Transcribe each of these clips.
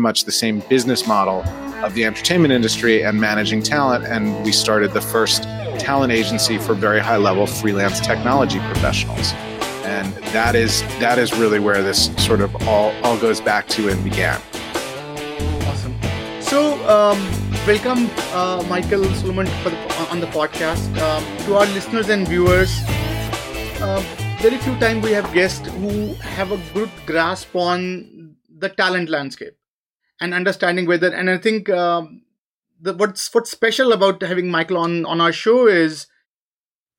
much the same business model of the entertainment industry and managing talent. And we started the first talent agency for very high level freelance technology professionals. And that is that is really where this sort of all, all goes back to and began. Awesome. So um, welcome uh, Michael Solomon the, on the podcast. Um, to our listeners and viewers, uh, very few times we have guests who have a good grasp on the talent landscape and understanding whether and i think um, the, what's what's special about having michael on on our show is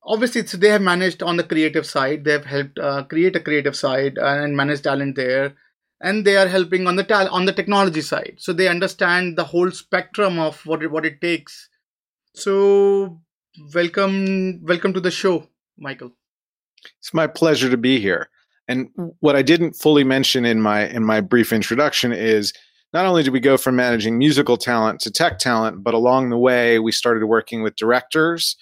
obviously they have managed on the creative side they have helped uh, create a creative side and manage talent there and they are helping on the tal- on the technology side. So they understand the whole spectrum of what it, what it takes. So welcome welcome to the show michael. It's my pleasure to be here. And what I didn't fully mention in my in my brief introduction is not only did we go from managing musical talent to tech talent, but along the way we started working with directors.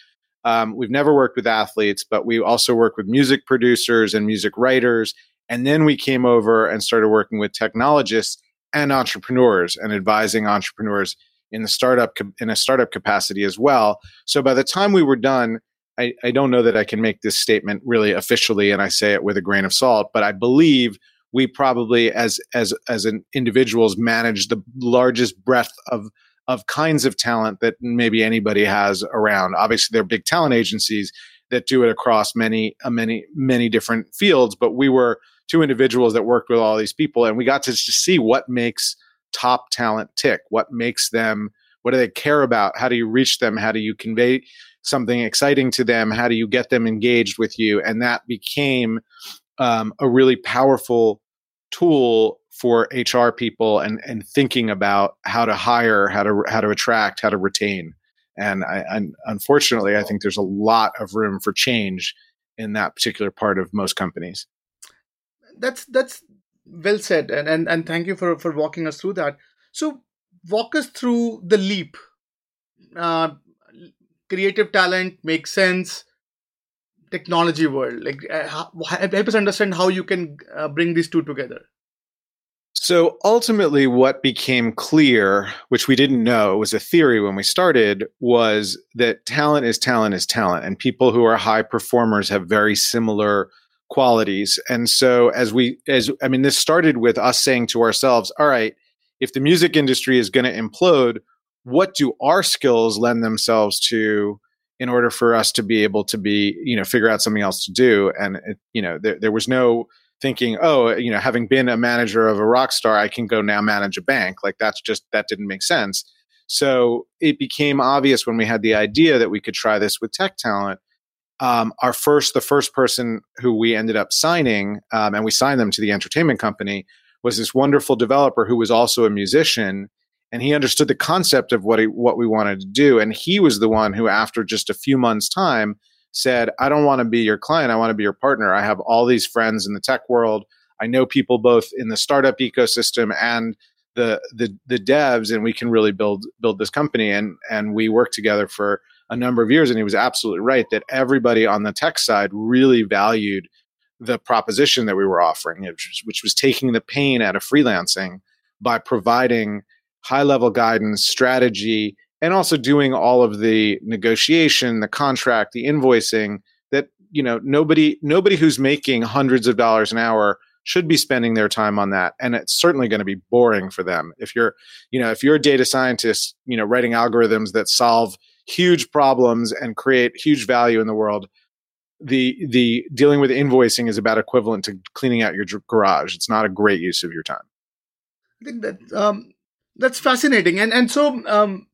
Um, we've never worked with athletes, but we also work with music producers and music writers. And then we came over and started working with technologists and entrepreneurs and advising entrepreneurs in the startup in a startup capacity as well. So by the time we were done, I, I don't know that I can make this statement really officially, and I say it with a grain of salt, but I believe we probably, as as as an individuals, manage the largest breadth of of kinds of talent that maybe anybody has around. Obviously, there are big talent agencies that do it across many uh, many many different fields, but we were two individuals that worked with all these people, and we got to just see what makes top talent tick, what makes them, what do they care about, how do you reach them, how do you convey something exciting to them? How do you get them engaged with you? And that became um, a really powerful tool for HR people and and thinking about how to hire, how to how to attract, how to retain. And, I, and unfortunately, I think there's a lot of room for change in that particular part of most companies. That's that's well said, and and, and thank you for for walking us through that. So walk us through the leap. Uh, creative talent makes sense technology world like uh, help us understand how you can uh, bring these two together. So ultimately what became clear which we didn't know was a theory when we started was that talent is talent is talent and people who are high performers have very similar qualities. And so as we as i mean this started with us saying to ourselves all right if the music industry is going to implode what do our skills lend themselves to in order for us to be able to be you know figure out something else to do. And it, you know there, there was no thinking oh you know having been a manager of a rock star i can go now manage a bank. Like that's just that didn't make sense. So it became obvious when we had the idea that we could try this with tech talent um, our first the first person who we ended up signing um, and we signed them to the entertainment company was this wonderful developer who was also a musician and he understood the concept of what he, what we wanted to do. And he was the one who after just a few months time said i don't want to be your client i want to be your partner. I have all these friends in the tech world. I know people both in the startup ecosystem and the the the devs and we can really build build this company. And and we worked together for a number of years and he was absolutely right that everybody on the tech side really valued the proposition that we were offering which was, which was taking the pain out of freelancing by providing high level guidance, strategy, and also doing all of the negotiation, the contract, the invoicing that you know nobody nobody who's making hundreds of dollars an hour should be spending their time on that and it's certainly going to be boring for them. If you're you know if you're a data scientist you know writing algorithms that solve huge problems and create huge value in the world the the dealing with invoicing is about equivalent to cleaning out your garage. It's not a great use of your time. I think that um, that's fascinating. And and so um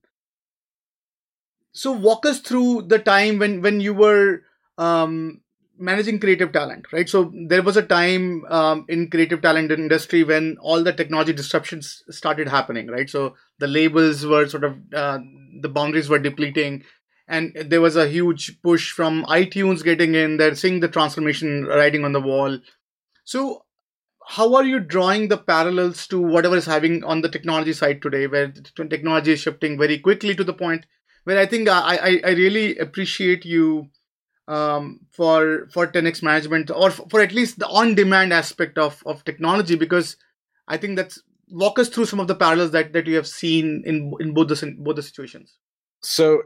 so walk us through the time when when you were um managing creative talent right? So there was a time um, in creative talent industry when all the technology disruptions started happening right? So the labels were sort of uh, the boundaries were depleting and there was a huge push from itunes getting in they're seeing the transformation writing on the wall. So how are you drawing the parallels to whatever is having on the technology side today where technology is shifting very quickly to the point where i think i i, I really appreciate you um, for for 10x management or for at least the on demand aspect of of technology because i think that's walk us through some of the parallels that, that you have seen in in both the both the situations. So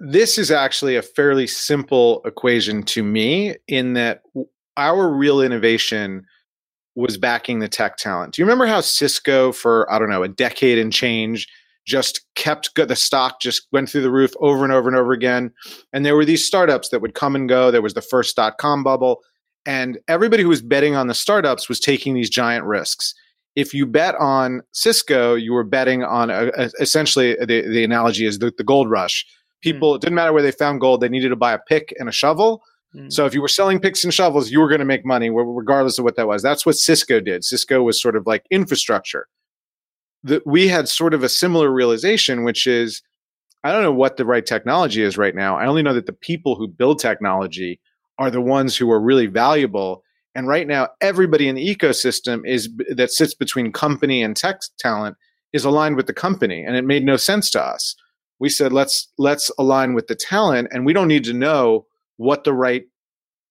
this is actually a fairly simple equation to me in that our real innovation was backing the tech talent. Do you remember how Cisco for I don't know a decade and change just kept good the stock just went through the roof over and over and over again and there were these startups that would come and go there was the first dot com bubble and everybody who was betting on the startups was taking these giant risks if you bet on Cisco, you were betting on a, a, essentially the, the analogy is the, the gold rush. People, mm. it didn't matter where they found gold, they needed to buy a pick and a shovel. Mm. So if you were selling picks and shovels, you were going to make money regardless of what that was. That's what Cisco did. Cisco was sort of like infrastructure. We had sort of a similar realization, which is I don't know what the right technology is right now. I only know that the people who build technology are the ones who are really valuable and right now, everybody in the ecosystem is that sits between company and tech talent is aligned with the company, and it made no sense to us. We said let's let's align with the talent, and we don't need to know what the right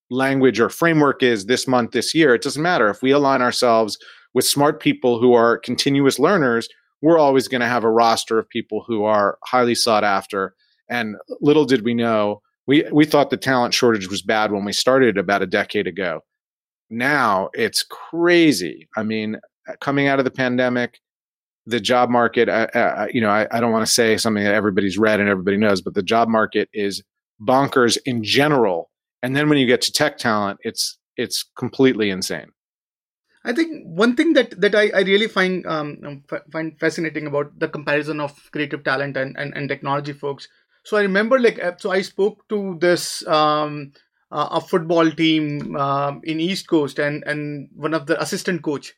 language or framework is this month, this year. It doesn't matter if we align ourselves with smart people who are continuous learners. We're always going to have a roster of people who are highly sought after. And little did we know, we we thought the talent shortage was bad when we started about a decade ago now it's crazy. I mean, coming out of the pandemic, the job market, uh, you know, I, I don't want to say something that everybody's read and everybody knows, but the job market is bonkers in general. And then when you get to tech talent, it's it's completely insane. I think one thing that that I, I really find um, um find fascinating about the comparison of creative talent and, and, and technology folks. So I remember like uh, so I spoke to this um, uh, a football team uh, in East Coast and and one of the assistant coach,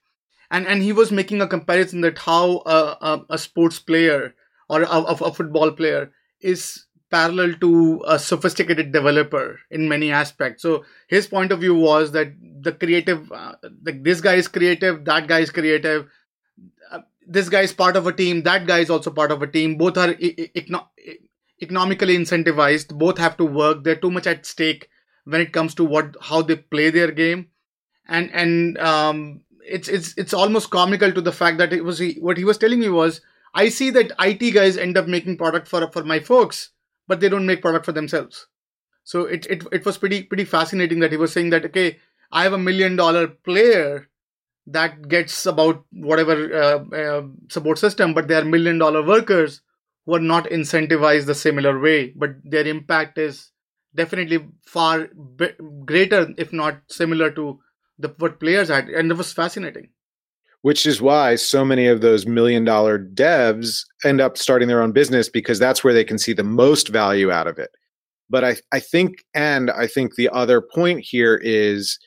and and he was making a comparison that how a, a, a sports player or a, a, football player is parallel to a sophisticated developer in many aspects. So his point of view was that the creative, uh, like this guy is creative, that guy is creative. Uh, this guy is part of a team. That guy is also part of a team. Both are e- e- economically incentivized. Both have to work. They're too much at stake when it comes to what how they play their game, and and um, it's it's it's almost comical to the fact that it was what he was telling me was I see that IT guys end up making product for for my folks, but they don't make product for themselves. So it it it was pretty pretty fascinating that he was saying that okay, I have a million dollar player that gets about whatever uh, uh, support system, but they are million dollar workers who are not incentivized the similar way, but their impact is definitely far greater, if not similar to the what players had, and it was fascinating. Which is why so many of those million dollar devs end up starting their own business because that's where they can see the most value out of it. But I, I think, and I think the other point here is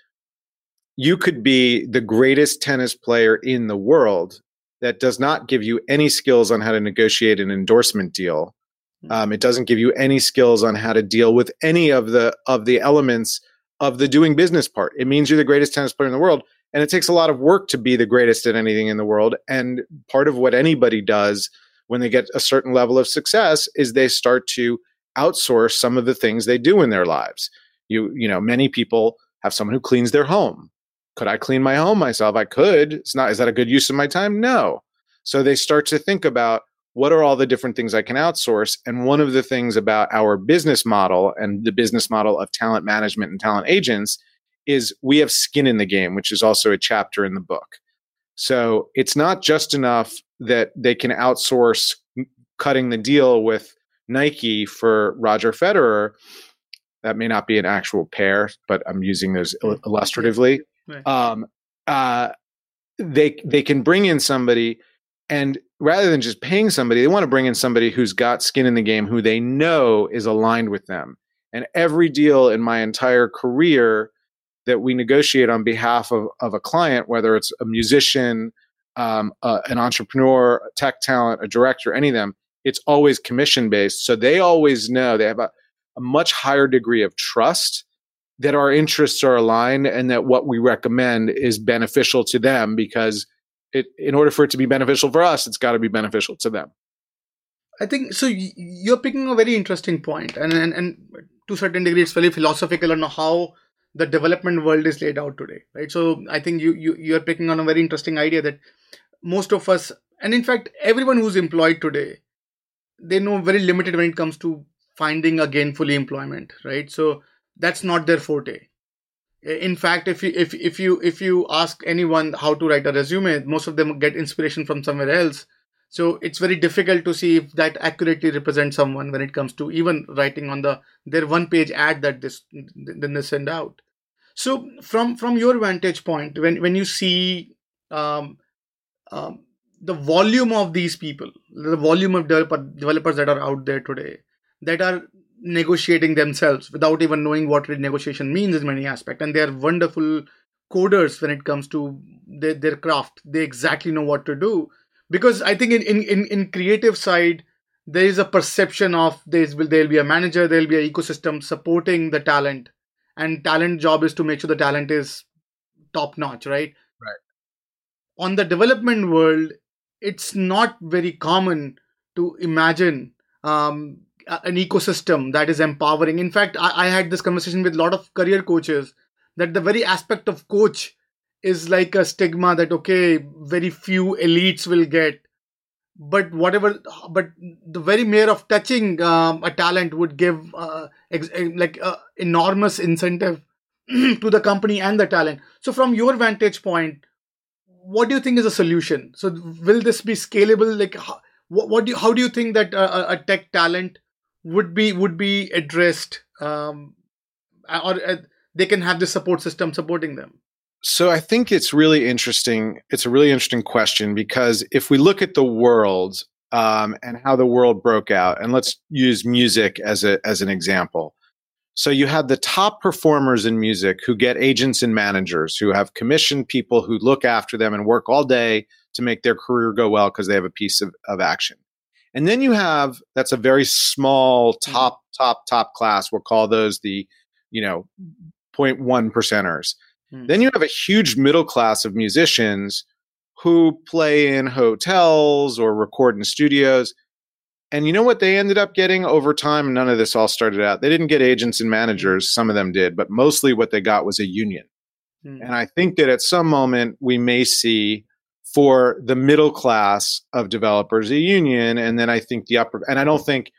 you could be the greatest tennis player in the world that does not give you any skills on how to negotiate an endorsement deal Hmm. Um, it doesn't give you any skills on how to deal with any of the of the elements of the doing business part. It means you're the greatest tennis player in the world, and it takes a lot of work to be the greatest at anything in the world. And part of what anybody does when they get a certain level of success is they start to outsource some of the things they do in their lives. You you know, many people have someone who cleans their home. Could I clean my home myself? I could. It's not. Is that a good use of my time? No. So they start to think about what are all the different things I can outsource? And one of the things about our business model and the business model of talent management and talent agents is we have skin in the game, which is also a chapter in the book. So it's not just enough that they can outsource cutting the deal with Nike for Roger Federer. That may not be an actual pair, but I'm using those illustratively. Um, uh, they they can bring in somebody and rather than just paying somebody, they want to bring in somebody who's got skin in the game, who they know is aligned with them. And every deal in my entire career that we negotiate on behalf of, of a client, whether it's a musician, um, uh, an entrepreneur, a tech talent, a director, any of them, it's always commission based. So they always know they have a, a much higher degree of trust that our interests are aligned and that what we recommend is beneficial to them because – it in order for it to be beneficial for us, it's got to be beneficial to them. I think so. You're picking a very interesting point, and and, and to a certain degree, it's very philosophical on how the development world is laid out today, right? So I think you you you're picking on a very interesting idea that most of us and in fact everyone who's employed today they know very limited when it comes to finding again fully employment right? So that's not their forte. In fact if you if, if you if you ask anyone how to write a resume most of them get inspiration from somewhere else so it's very difficult to see if that accurately represents someone when it comes to even writing on the their one page ad that this then they send out so from from your vantage point when when you see um, um, the volume of these people, the volume of developer, developers that are out there today that are negotiating themselves without even knowing what negotiation means in many aspects, and they are wonderful coders when it comes to their, their craft. They exactly know what to do because I think in in in, in creative side there is a perception of there will there'll be a manager, there'll be an ecosystem supporting the talent, and talent job is to make sure the talent is top notch, right? on the development world, it's not very common to imagine um, an ecosystem that is empowering. In fact, I, I, had this conversation with a lot of career coaches that the very aspect of coach is like a stigma that okay, very few elites will get. But whatever, but the very mere of touching um, a talent would give uh, ex- like uh, enormous incentive to the company and the talent. So, from your vantage point, what do you think is a solution? So will this be scalable? Like, how, what, do you, how do you think that a, a tech talent would be would be addressed, um, or uh, they can have the support system supporting them? So I think it's really interesting. It's a really interesting question because if we look at the world um, and how the world broke out, and let's use music as a as an example. So you have the top performers in music who get agents and managers who have commissioned people who look after them and work all day to make their career go well because they have a piece of, of action. And then you have that's a very small mm-hmm. top, top, top class. We'll call those the, you know, 0.1 percenters. Mm. Then you have a huge middle class of musicians who play in hotels or record in studios and you know what they ended up getting over time? None of this all started out. They didn't get agents and hmm. managers. Some of them did, but mostly what they got was a union. Mm. And I think that at some moment we may see for the middle class of developers a union. And then I think the upper, and I don't think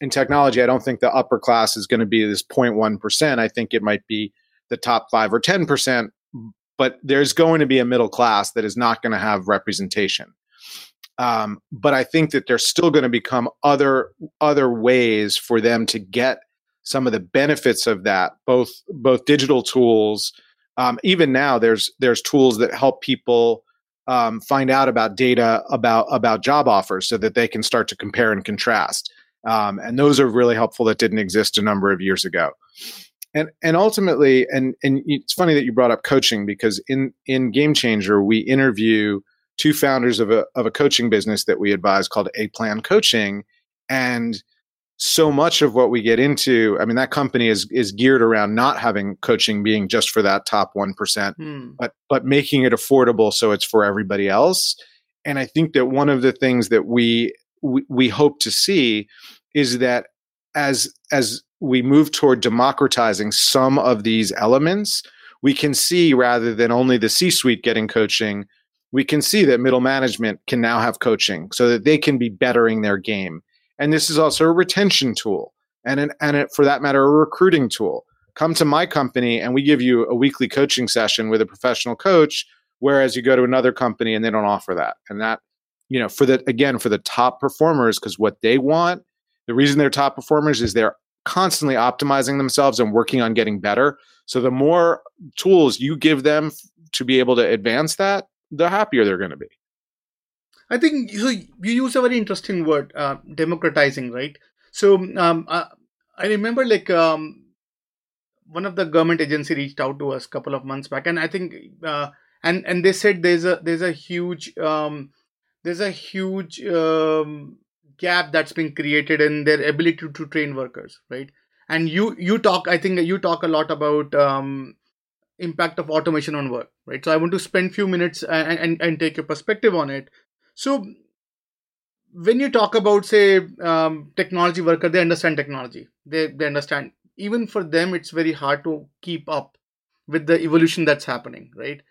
in technology, I don't think the upper class is going to be this 0.1%. I think it might be the top five or 10%. But there's going to be a middle class that is not going to have representation. Um, but I think that there's still going to become other other ways for them to get some of the benefits of that, both both digital tools. Um, even now, there's there's tools that help people um, find out about data about about job offers, so that they can start to compare and contrast. Um, and those are really helpful that didn't exist a number of years ago. And and ultimately, and and it's funny that you brought up coaching because in in Game Changer we interview two founders of a of a coaching business that we advise called A Plan Coaching, and so much of what we get into, I mean, that company is is geared around not having coaching being just for that top one hmm. but but making it affordable so it's for everybody else. And I think that one of the things that we we, we hope to see is that as as we move toward democratizing some of these elements, we can see rather than only the C suite getting coaching, we can see that middle management can now have coaching so that they can be bettering their game. And this is also a retention tool and an, and for that matter, a recruiting tool. Come to my company and we give you a weekly coaching session with a professional coach, whereas you go to another company and they don't offer that. And that, you know, for the, again, for the top performers, because what they want, the reason they're top performers is they're constantly optimizing themselves and working on getting better. So the more tools you give them to be able to advance that, the happier they're going to be. I think you, you use a very interesting word, uh, democratizing, right? So um, uh, I remember like um, one of the government agency reached out to us a couple of months back, and I think uh, and and they said there's a there's a huge um, there's a huge um, gap that's been created in their ability to, train workers, right? And you you talk, I think you talk a lot about um, impact of automation on work right? So i want to spend few minutes and, and, and take your perspective on it. So when you talk about say um, technology worker they understand technology. They, they understand. Even for them it's very hard to keep up with the evolution that's happening right?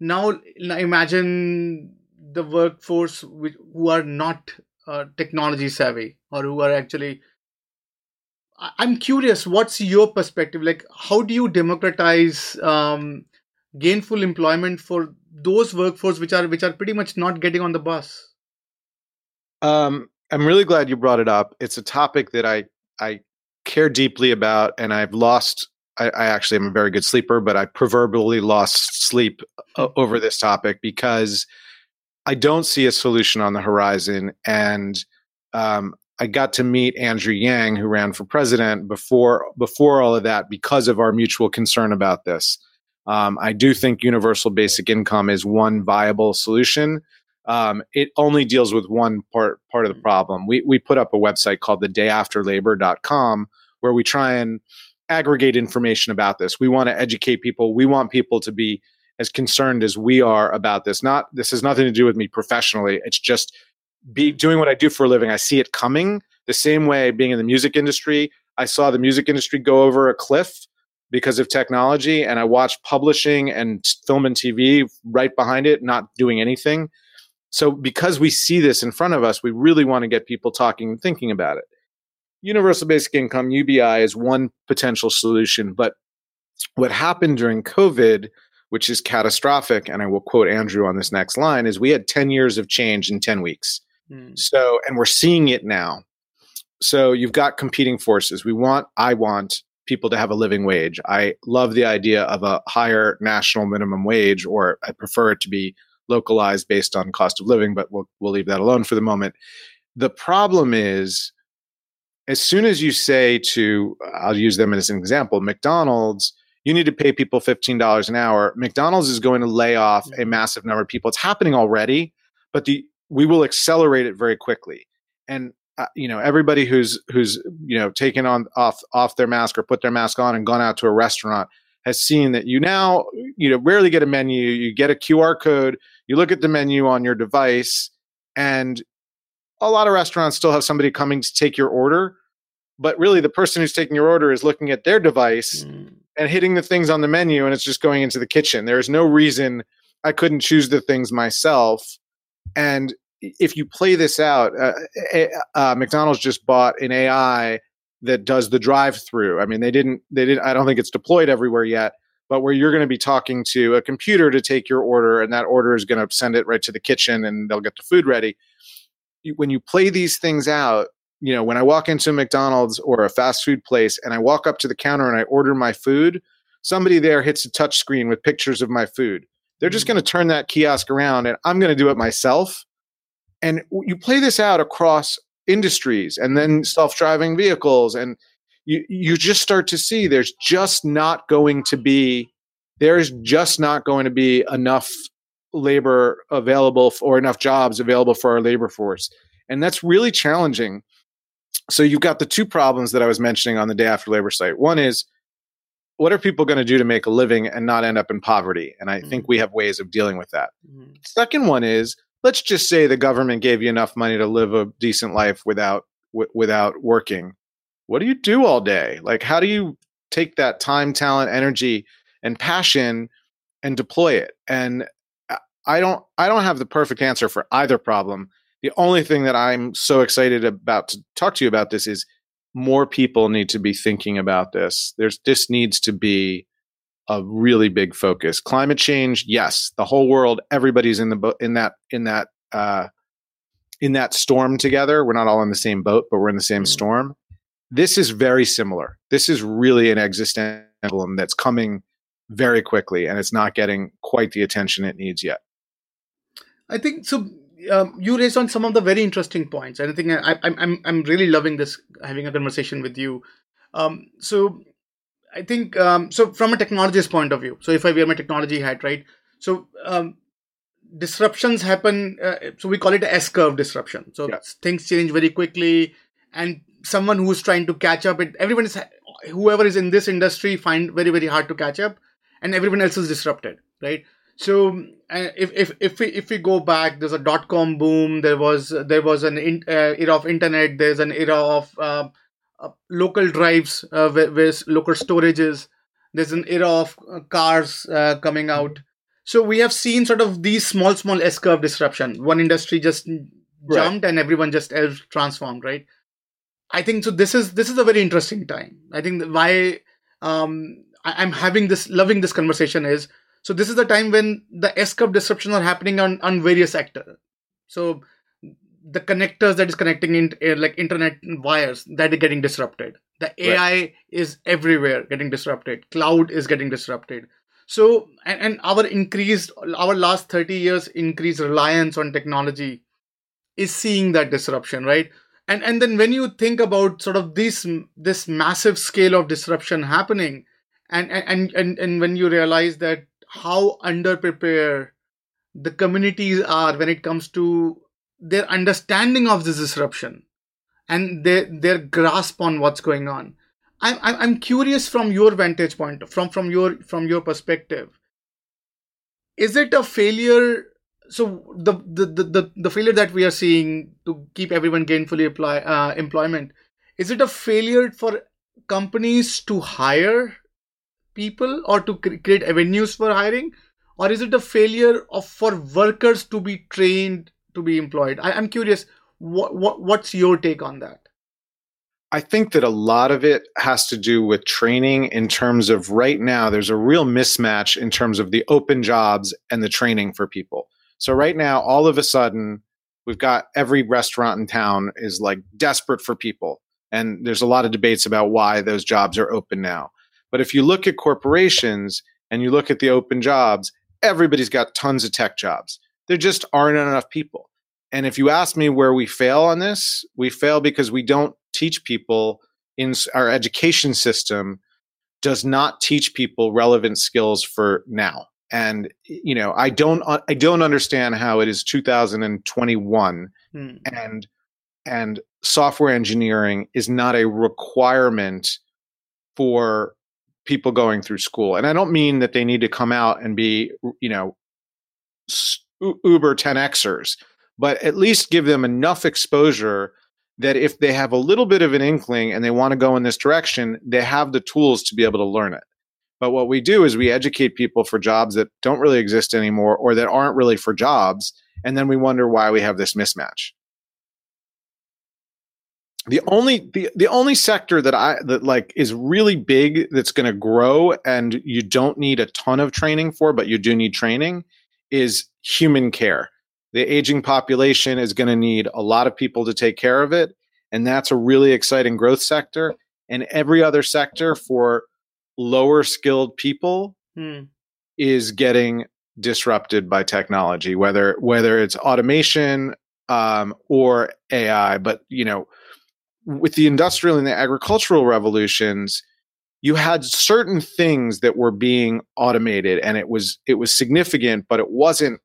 Now imagine the workforce which, who are not uh, technology savvy or who are actually i'm curious what's your perspective? Like how do you democratize um, gainful employment for those workforce which are which are pretty much not getting on the bus? Um, i'm really glad you brought it up. It's a topic that i i care deeply about and i've lost I, I actually am a very good sleeper but i proverbially lost sleep uh, over this topic because I don't see a solution on the horizon. And um, I got to meet Andrew Yang, who ran for president before before all of that, because of our mutual concern about this. Um, I do think universal basic income is one viable solution. Um, it only deals with one part part of the problem. We we put up a website called the dayafterlabor.com where we try and aggregate information about this. We want to educate people. We want people to be as concerned as we are about this. Not this has nothing to do with me professionally. It's just be doing what I do for a living. I see it coming the same way being in the music industry. I saw the music industry go over a cliff because of technology and I watched publishing and film and TV right behind it not doing anything. So because we see this in front of us, we really want to get people talking and thinking about it. Universal basic income UBI is one potential solution, but what happened during COVID which is catastrophic. And I will quote Andrew on this next line is we had 10 years of change in 10 weeks. Mm. So, and we're seeing it now. So you've got competing forces. We want, I want people to have a living wage. I love the idea of a higher national minimum wage, or I prefer it to be localized based on cost of living, but we'll, we'll leave that alone for the moment. The problem is, as soon as you say to, I'll use them as an example, McDonald's, you need to pay people $15 an hour. McDonald's is going to lay off a mm-hmm. massive number of people. It's happening already, but the we will accelerate it very quickly. And uh, you know, everybody who's who's you know taken on off off their mask or put their mask on and gone out to a restaurant has seen that you now you know rarely get a menu. You get a QR code. You look at the menu on your device, and a lot of restaurants still have somebody coming to take your order but really the person who's taking your order is looking at their device mm. And hitting the things on the menu and it's just going into the kitchen. There's no reason i couldn't choose the things myself. And if you play this out uh, uh, mcdonald's just bought an ai that does the drive through i mean they didn't they didn't i don't think it's deployed everywhere yet but where you're going to be talking to a computer to take your order and that order is going to send it right to the kitchen and they'll get the food ready. When you play these things out you know, when I walk into a McDonald's or a fast food place and I walk up to the counter and I order my food, somebody there hits a touch screen with pictures of my food. They're just mm. going to turn that kiosk around and I'm going to do it myself. And you play this out across industries and then self-driving vehicles and you you just start to see there's just not going to be there's just not going to be enough labor available or enough jobs available for our labor force. And that's really challenging so you've got the two problems that I was mentioning on the day after labor site. One is what are people going to do to make a living and not end up in poverty? And I mm-hmm. think we have ways of dealing with that. Mm-hmm. Second one is let's just say the government gave you enough money to live a decent life without w- without working. What do you do all day? Like how do you take that time, talent, energy and passion and deploy it? And I don't I don't have the perfect answer for either problem. The only thing that I'm so excited about to talk to you about this is more people need to be thinking about this. There's this needs to be a really big focus. Climate change, yes, the whole world, everybody's in the in that in that uh, in that storm together. We're not all in the same boat, but we're in the same mm-hmm. storm. This is very similar. This is really an existential problem that's coming very quickly, and it's not getting quite the attention it needs yet. I think so um, you raised on some of the very interesting points. And I think I, am I'm I'm really loving this having a conversation with you. Um, so I think um, so from a technologist point of view. So if I wear my technology hat, right? So um, disruptions happen. Uh, so we call it S curve disruption. So yeah. things change very quickly, and someone who's trying to catch up, it everyone is whoever is in this industry find very very hard to catch up, and everyone else is disrupted, right? So if if if we if we go back, there's a dot com boom. There was there was an in, uh, era of internet. There's an era of uh, uh, local drives uh, with, with, local storages. There's an era of uh, cars uh, coming out. so we have seen sort of these small small s curve disruption one industry just jumped right. and everyone just else transformed right i think so this is this is a very interesting time i think why um I, am having this loving this conversation is so this is the time when the s curve disruptions are happening on on various sectors so the connectors that is connecting in uh, like internet wires that are getting disrupted. The ai right. is everywhere getting disrupted. Cloud is getting disrupted. So and, and our increased our last 30 years increased reliance on technology is seeing that disruption right? And and then when you think about sort of this this massive scale of disruption happening and and and, and when you realize that how underprepared the communities are when it comes to their understanding of this disruption and their their grasp on what's going on. I'm i'm curious from your vantage point from from your from your perspective. Is it a failure? So the the the, the failure that we are seeing to keep everyone gainfully apply, uh, employment is it a failure for companies to hire people or to create avenues for hiring or is it a failure of for workers to be trained to be employed. I, am curious, what, what what's your take on that? I think that a lot of it has to do with training in terms of right now, there's a real mismatch in terms of the open jobs and the training for people. So, right now, all of a sudden, we've got every restaurant in town is like desperate for people. And there's a lot of debates about why those jobs are open now. But if you look at corporations and you look at the open jobs, everybody's got tons of tech jobs. There just aren't enough people. And if you ask me where we fail on this, we fail because we don't teach people in our education system does not teach people relevant skills for now. And you know, I don't I don't understand how it is 2021 hmm. and and software engineering is not a requirement for people going through school. And I don't mean that they need to come out and be, you know, uber 10xers but at least give them enough exposure that if they have a little bit of an inkling and they want to go in this direction they have the tools to be able to learn it but what we do is we educate people for jobs that don't really exist anymore or that aren't really for jobs and then we wonder why we have this mismatch the only the, the only sector that i that like is really big that's going to grow and you don't need a ton of training for but you do need training is human care. The aging population is going to need a lot of people to take care of it. And that's a really exciting growth sector. And every other sector for lower skilled people hmm. is getting disrupted by technology, whether whether it's automation um, or AI. But you know, with the industrial and the agricultural revolutions, you had certain things that were being automated and it was it was significant but it wasn't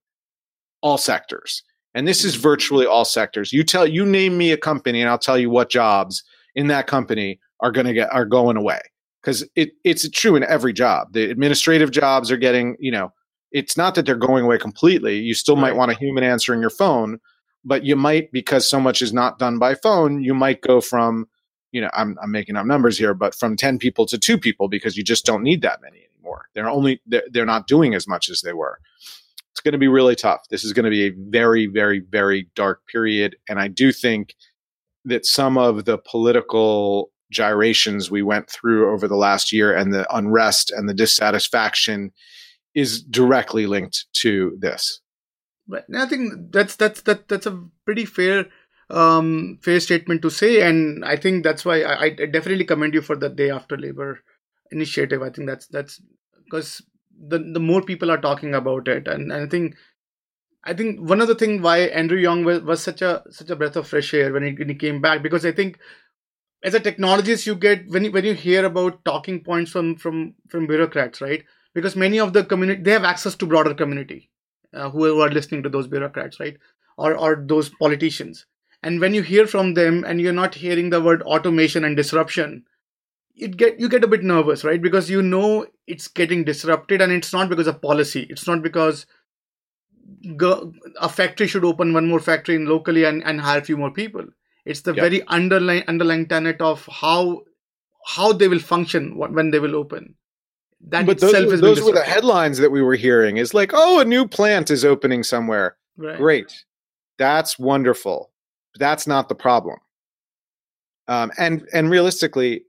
all sectors. And this is mm. virtually all sectors. You tell you name me a company and i'll tell you what jobs in that company are going to get are going away. Because it, it's true in every job. The administrative jobs are getting you know it's not that they're going away completely. You still right. might want a human answering your phone but you might because so much is not done by phone you might go from you know, I'm, I'm making up numbers here, but from 10 people to two people because you just don't need that many anymore. They're only, they're, they're not doing as much as they were. It's going to be really tough. This is going to be a very, very, very dark period. And I do think that some of the political gyrations we went through over the last year and the unrest and the dissatisfaction is directly linked to this. But I think that's that's that that's a pretty fair um, fair statement to say, and I think that's why I, I definitely commend you for the day after labor initiative. I think that's that's because the the more people are talking about it, and, and I think I think one of the things why Andrew Young was, was such a such a breath of fresh air when he, when he came back. Because I think as a technologist you get when you, when you hear about talking points from from from bureaucrats right? Because many of the community they have access to broader community uh, who are listening to those bureaucrats right? Or or those politicians. And when you hear from them and you're not hearing the word automation and disruption it get you get a bit nervous right? Because you know it's getting disrupted and it's not because of policy. It's not because a factory should open one more factory in locally and, and hire a few more people. It's the yep. very underlying underlying tenet of how how they will function when they will open that but those, those were the headlines that we were hearing. Is like oh a new plant is opening somewhere. Right. great. That's wonderful. That's not the problem. Um, and and realistically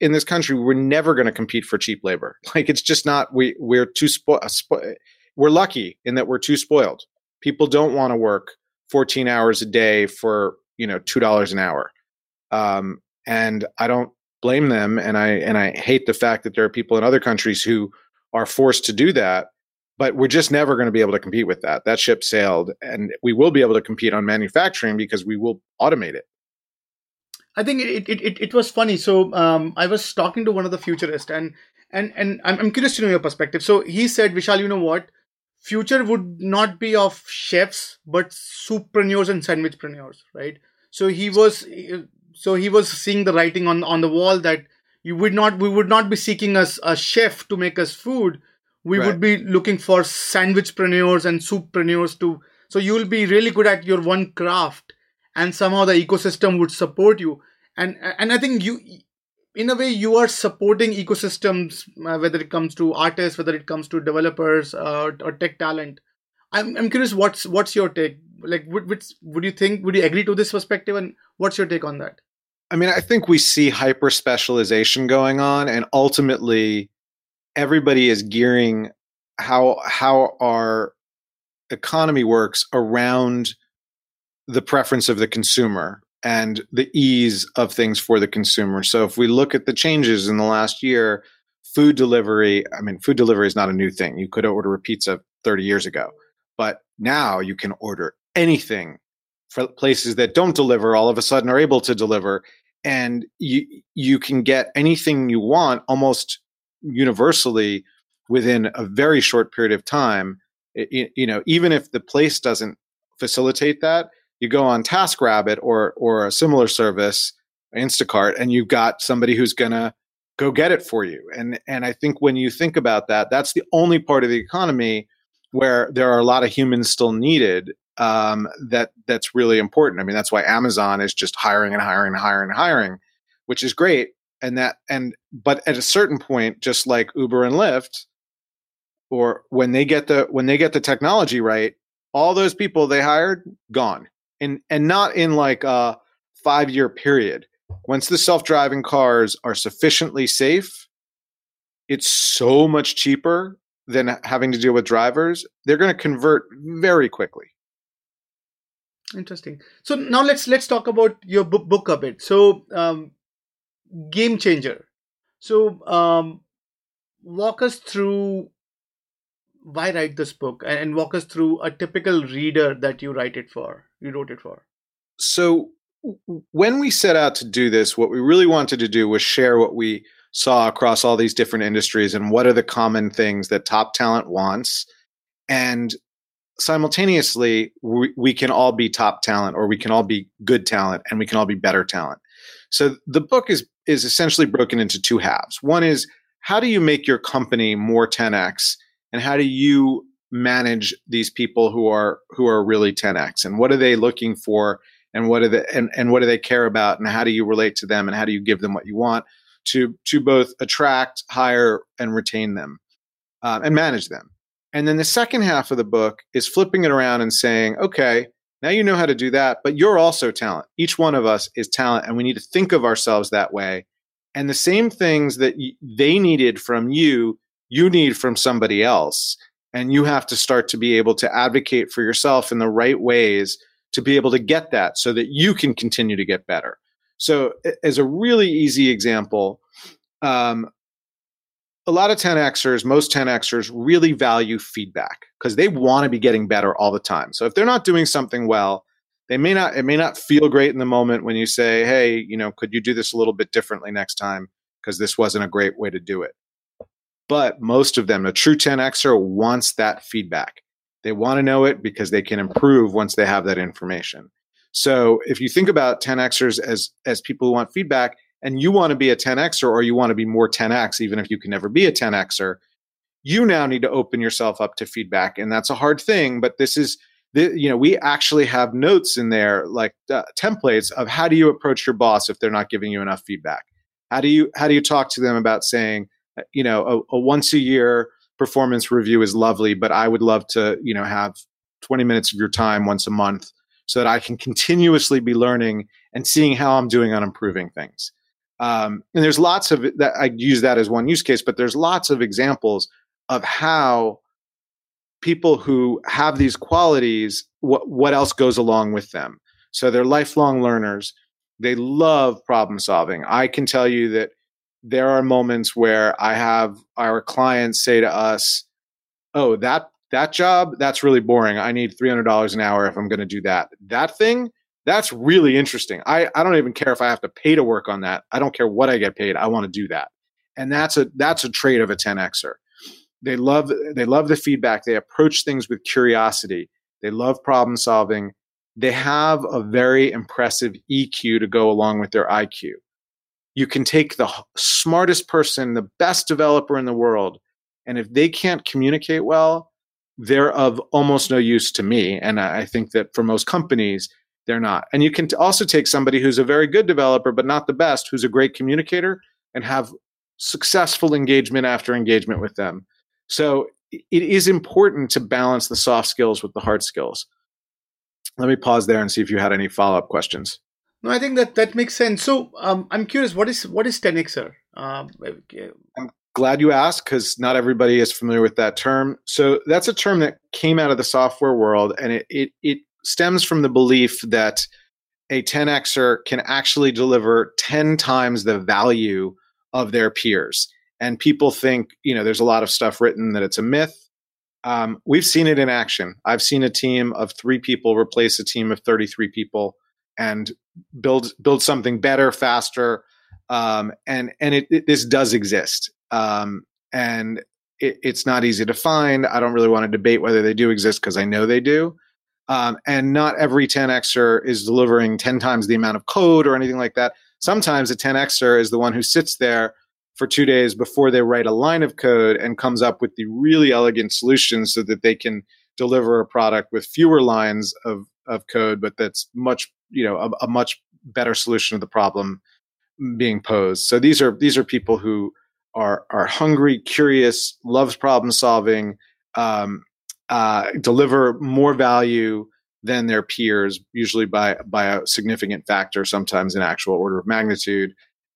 in this country we're never going to compete for cheap labor. Like it's just not we we're too spoiled spo- we're lucky in that we're too spoiled. People don't want to work 14 hours a day for you know two dollars an hour. Um, and i don't blame them and i and i hate the fact that there are people in other countries who are forced to do that but we're just never going to be able to compete with that. That ship sailed and we will be able to compete on manufacturing because we will automate it. I think it it, it, it was funny. So um, i was talking to one of the futurists and and and I'm, I'm curious to know your perspective. So he said vishal you know what? Future would not be of chefs but souppreneurs and sandwichpreneurs right? So he was so he was seeing the writing on on the wall that you would not we would not be seeking us a chef to make us food. We right. would be looking for sandwichpreneurs and souppreneurs to so you will be really good at your one craft and somehow the ecosystem would support you. And and i think you in a way you are supporting ecosystems uh, whether it comes to artists whether it comes to developers uh, or tech talent. I'm i'm curious what's what's your take like would, would would you think would you agree to this perspective and what's your take on that I mean, I think we see hyper specialization going on, and ultimately, everybody is gearing how how our economy works around the preference of the consumer and the ease of things for the consumer. So, if we look at the changes in the last year, food delivery. I mean, food delivery is not a new thing. You could order a pizza 30 years ago, but now you can order anything for places that don't deliver all of a sudden are able to deliver and you you can get anything you want almost universally within a very short period of time. It, you know even if the place doesn't facilitate that you go on taskrabbit or or a similar service instacart and you've got somebody who's going to go get it for you. And and i think when you think about that that's the only part of the economy where there are a lot of humans still needed um, that that's really important. I mean, that's why Amazon is just hiring and hiring and hiring and hiring, which is great. And that and but at a certain point, just like Uber and Lyft, or when they get the when they get the technology right, all those people they hired gone, and and not in like a five year period. Once the self driving cars are sufficiently safe, it's so much cheaper than having to deal with drivers. They're going to convert very quickly interesting. So now let's let's talk about your book, book a bit. So um, game changer. So um, walk us through why write this book and walk us through a typical reader that you write it for you wrote it for. So when we set out to do this what we really wanted to do was share what we saw across all these different industries and what are the common things that top talent wants. And simultaneously we, we can all be top talent or we can all be good talent and we can all be better talent. So the book is is essentially broken into two halves. One is how do you make your company more 10x and how do you manage these people who are who are really 10x and what are they looking for and what are they and, and what do they care about and how do you relate to them and how do you give them what you want to to both attract hire and retain them um, and manage them and then the second half of the book is flipping it around and saying, okay, now you know how to do that, but you're also talent. Each one of us is talent, and we need to think of ourselves that way. And the same things that they needed from you, you need from somebody else. And you have to start to be able to advocate for yourself in the right ways to be able to get that so that you can continue to get better. So, as a really easy example, um, a lot of 10xers, most 10xers really value feedback because they want to be getting better all the time. So if they're not doing something well, they may not it may not feel great in the moment when you say, "Hey, you know, could you do this a little bit differently next time because this wasn't a great way to do it." But most of them, a true 10xer wants that feedback. They want to know it because they can improve once they have that information. So if you think about 10xers as as people who want feedback, and you want to be a 10xer or you want to be more 10x, even if you can never be a 10xer, you now need to open yourself up to feedback. And that's a hard thing, but this is, you know, we actually have notes in there, like uh, templates of how do you approach your boss if they're not giving you enough feedback? How do you how do you talk to them about saying, you know, a, a once a year performance review is lovely, but I would love to, you know, have 20 minutes of your time once a month so that I can continuously be learning and seeing how I'm doing on improving things. Um, and there's lots of that. I use that as one use case, but there's lots of examples of how people who have these qualities, what, what else goes along with them. So they're lifelong learners. They love problem solving. I can tell you that there are moments where I have our clients say to us, "Oh, that that job, that's really boring. I need $300 an hour if I'm going to do that. That thing, that's really interesting. I, I don't even care if I have to pay to work on that. I don't care what I get paid. I want to do that. And that's a that's a trait of a 10xer. They love they love the feedback. They approach things with curiosity. They love problem solving. They have a very impressive EQ to go along with their IQ. You can take the smartest person, the best developer in the world, and if they can't communicate well, they're of almost no use to me. And I think that for most companies, they're not. And you can also take somebody who's a very good developer, but not the best, who's a great communicator, and have successful engagement after engagement with them. So it is important to balance the soft skills with the hard skills. Let me pause there and see if you had any follow up questions. No, I think that that makes sense. So um, I'm curious, what is what is 10xer? Um, I'm glad you asked because not everybody is familiar with that term. So that's a term that came out of the software world, and it it, it stems from the belief that a 10xer can actually deliver 10 times the value of their peers. And people think, you know, there's a lot of stuff written that it's a myth. Um, we've seen it in action. I've seen a team of three people replace a team of 33 people and build build something better, faster, um, and and it, it, this does exist. Um, and it, it's not easy to find. I don't really want to debate whether they do exist because I know they do. Um, and not every 10xer is delivering 10 times the amount of code or anything like that. Sometimes a 10xer is the one who sits there for two days before they write a line of code and comes up with the really elegant solution so that they can deliver a product with fewer lines of, of code, but that's much, you know, a, a much better solution to the problem being posed. So these are these are people who are are hungry, curious, loves problem solving, um, uh, deliver more value than their peers, usually by by a significant factor, sometimes in actual order of magnitude,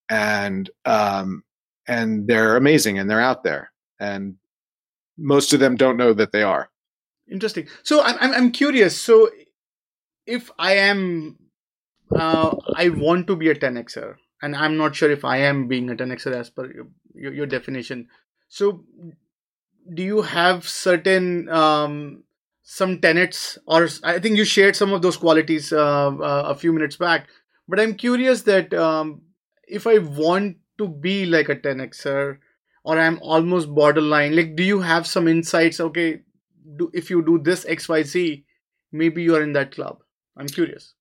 and um, and they're amazing and they're out there, and most of them don't know that they are. Interesting. So I'm I'm curious. So if I am, uh, I want to be a 10xer, and I'm not sure if I am being a 10xer as per your, your definition. So do you have certain um, some tenets? Or i think you shared some of those qualities uh, uh, a few minutes back. But i'm curious that um, if i want to be like a 10xer or i'm almost borderline like do you have some insights? Okay do, if you do this xyz maybe you're in that club. I'm curious.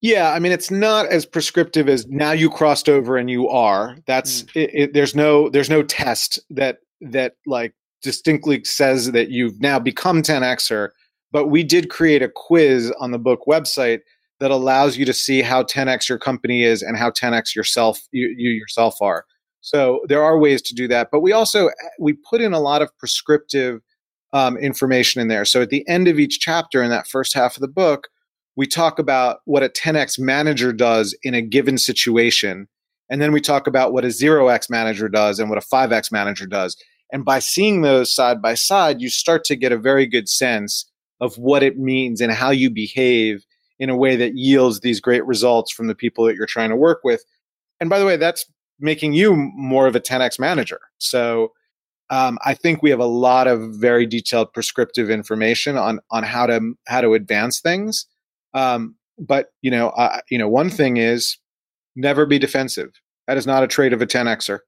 Yeah, I mean it's not as prescriptive as now you crossed over and you are. That's mm. it, it, there's no there's no test that that like distinctly says that you've now become 10xer but we did create a quiz on the book website that allows you to see how 10x your company is and how 10x yourself you, you yourself are. So there are ways to do that but we also we put in a lot of prescriptive um, information in there. So at the end of each chapter in that first half of the book we talk about what a 10x manager does in a given situation and then we talk about what a 0x manager does and what a 5x manager does. And by seeing those side by side, you start to get a very good sense of what it means and how you behave in a way that yields these great results from the people that you're trying to work with. And by the way, that's making you more of a 10x manager. So um, I think we have a lot of very detailed prescriptive information on on how to how to advance things. Um, but you know, uh, you know, one thing is never be defensive. That is not a trait of a 10xer.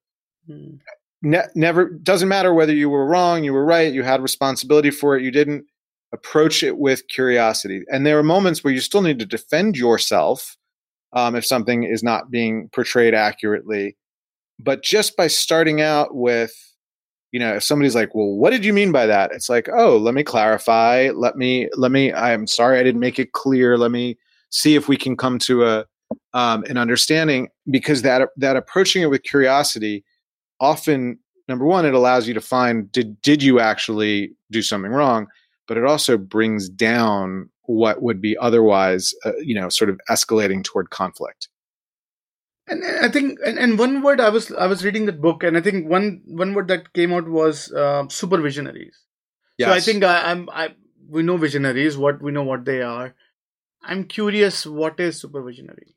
Mm. Ne- never doesn't matter whether you were wrong, you were right, you had responsibility for it, you didn't. Approach it with curiosity. And there are moments where you still need to defend yourself um, if something is not being portrayed accurately. But just by starting out with, you know, if somebody's like, "Well, what did you mean by that?" It's like, "Oh, let me clarify. Let me let me. I'm sorry I didn't make it clear. Let me see if we can come to a um, and understanding because that that approaching it with curiosity often number one it allows you to find did did you actually do something wrong? But it also brings down what would be otherwise uh, you know sort of escalating toward conflict. And i think and, and one word i was i was reading that book and i think one one word that came out was uh, supervisionaries yes. so i think I, i'm i we know visionaries what we know what they are. I'm curious what is supervisionary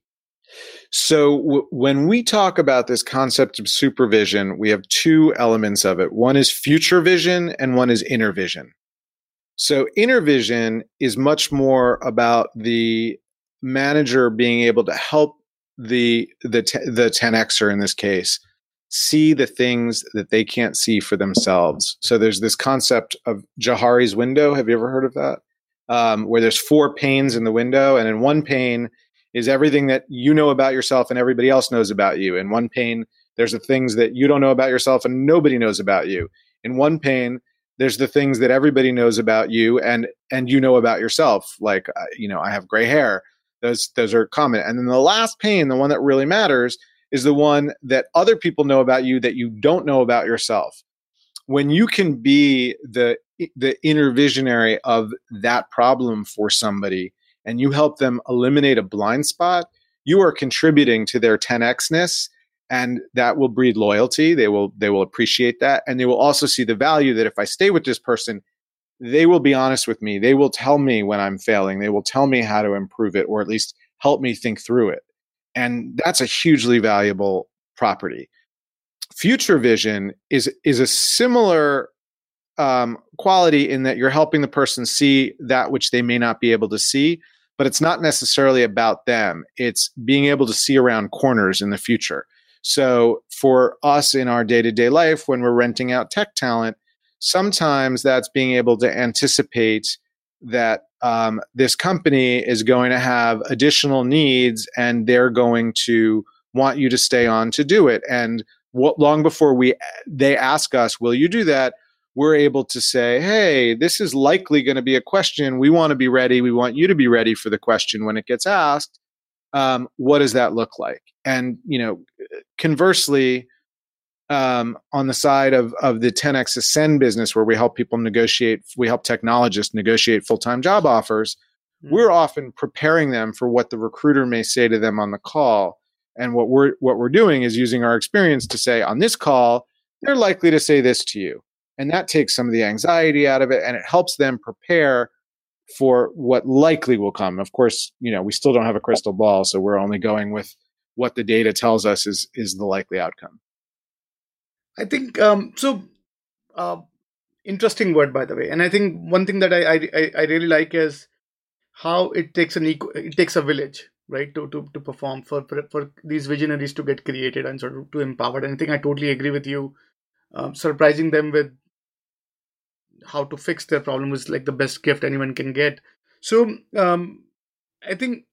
so, w- when we talk about this concept of supervision, we have two elements of it. One is future vision and one is inner vision. So, inner vision is much more about the manager being able to help the the the 10xer in this case see the things that they can't see for themselves. So there's this concept of Johari's window. Have you ever heard of that? Um, where there's four panes in the window, and in one pane is everything that you know about yourself and everybody else knows about you. In one pane, there's the things that you don't know about yourself and nobody knows about you. In one pane, there's the things that everybody knows about you and and you know about yourself. Like uh, you know, I have gray hair. Those those are common. And then the last pane, the one that really matters, is the one that other people know about you that you don't know about yourself. When you can be the the inner visionary of that problem for somebody, and you help them eliminate a blind spot, you are contributing to their 10xness and that will breed loyalty. They will they will appreciate that and they will also see the value that if I stay with this person, they will be honest with me. They will tell me when I'm failing. They will tell me how to improve it or at least help me think through it. And that's a hugely valuable property. Future vision is is a similar um, quality in that you're helping the person see that which they may not be able to see, but it's not necessarily about them. It's being able to see around corners in the future. So for us in our day to day life, when we're renting out tech talent, sometimes that's being able to anticipate that um, this company is going to have additional needs and they're going to want you to stay on to do it. And what, long before we they ask us, "Will you do that?" We're able to say, hey, this is likely going to be a question. We want to be ready. We want you to be ready for the question when it gets asked. Um, what does that look like? And, you know, conversely, um, on the side of, of the 10x Ascend business, where we help people negotiate, we help technologists negotiate full time job offers, mm-hmm. we're often preparing them for what the recruiter may say to them on the call. And what we're what we're doing is using our experience to say on this call, they're likely to say this to you and that takes some of the anxiety out of it and it helps them prepare for what likely will come. Of course you know we still don't have a crystal ball so we're only going with what the data tells us is is the likely outcome. I think um, so uh, interesting word by the way and i think one thing that i i, I really like is how it takes an eco, it takes a village right to, to to perform for, for for these visionaries to get created and sort of to empowered. And i think i totally agree with you. Um, surprising them with how to fix their problem is like the best gift anyone can get. So um, I think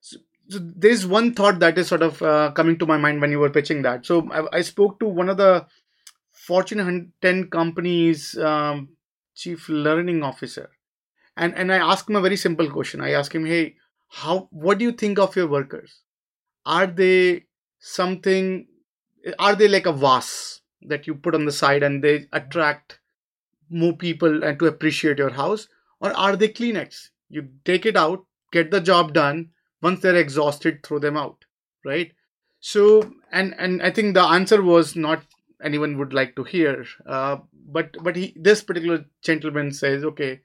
so, so there's one thought that is sort of uh, coming to my mind when you were pitching that. So I, I spoke to one of the Fortune 10 companies um, chief learning officer, and and I asked him a very simple question. I asked him, "Hey, how? What do you think of your workers? Are they something? Are they like a vase that you put on the side and they attract more people and to appreciate your house? Or are they kleenex? You take it out get the job done once they're exhausted throw them out right? So and and i think the answer was not anyone would like to hear uh, but but he this particular gentleman says okay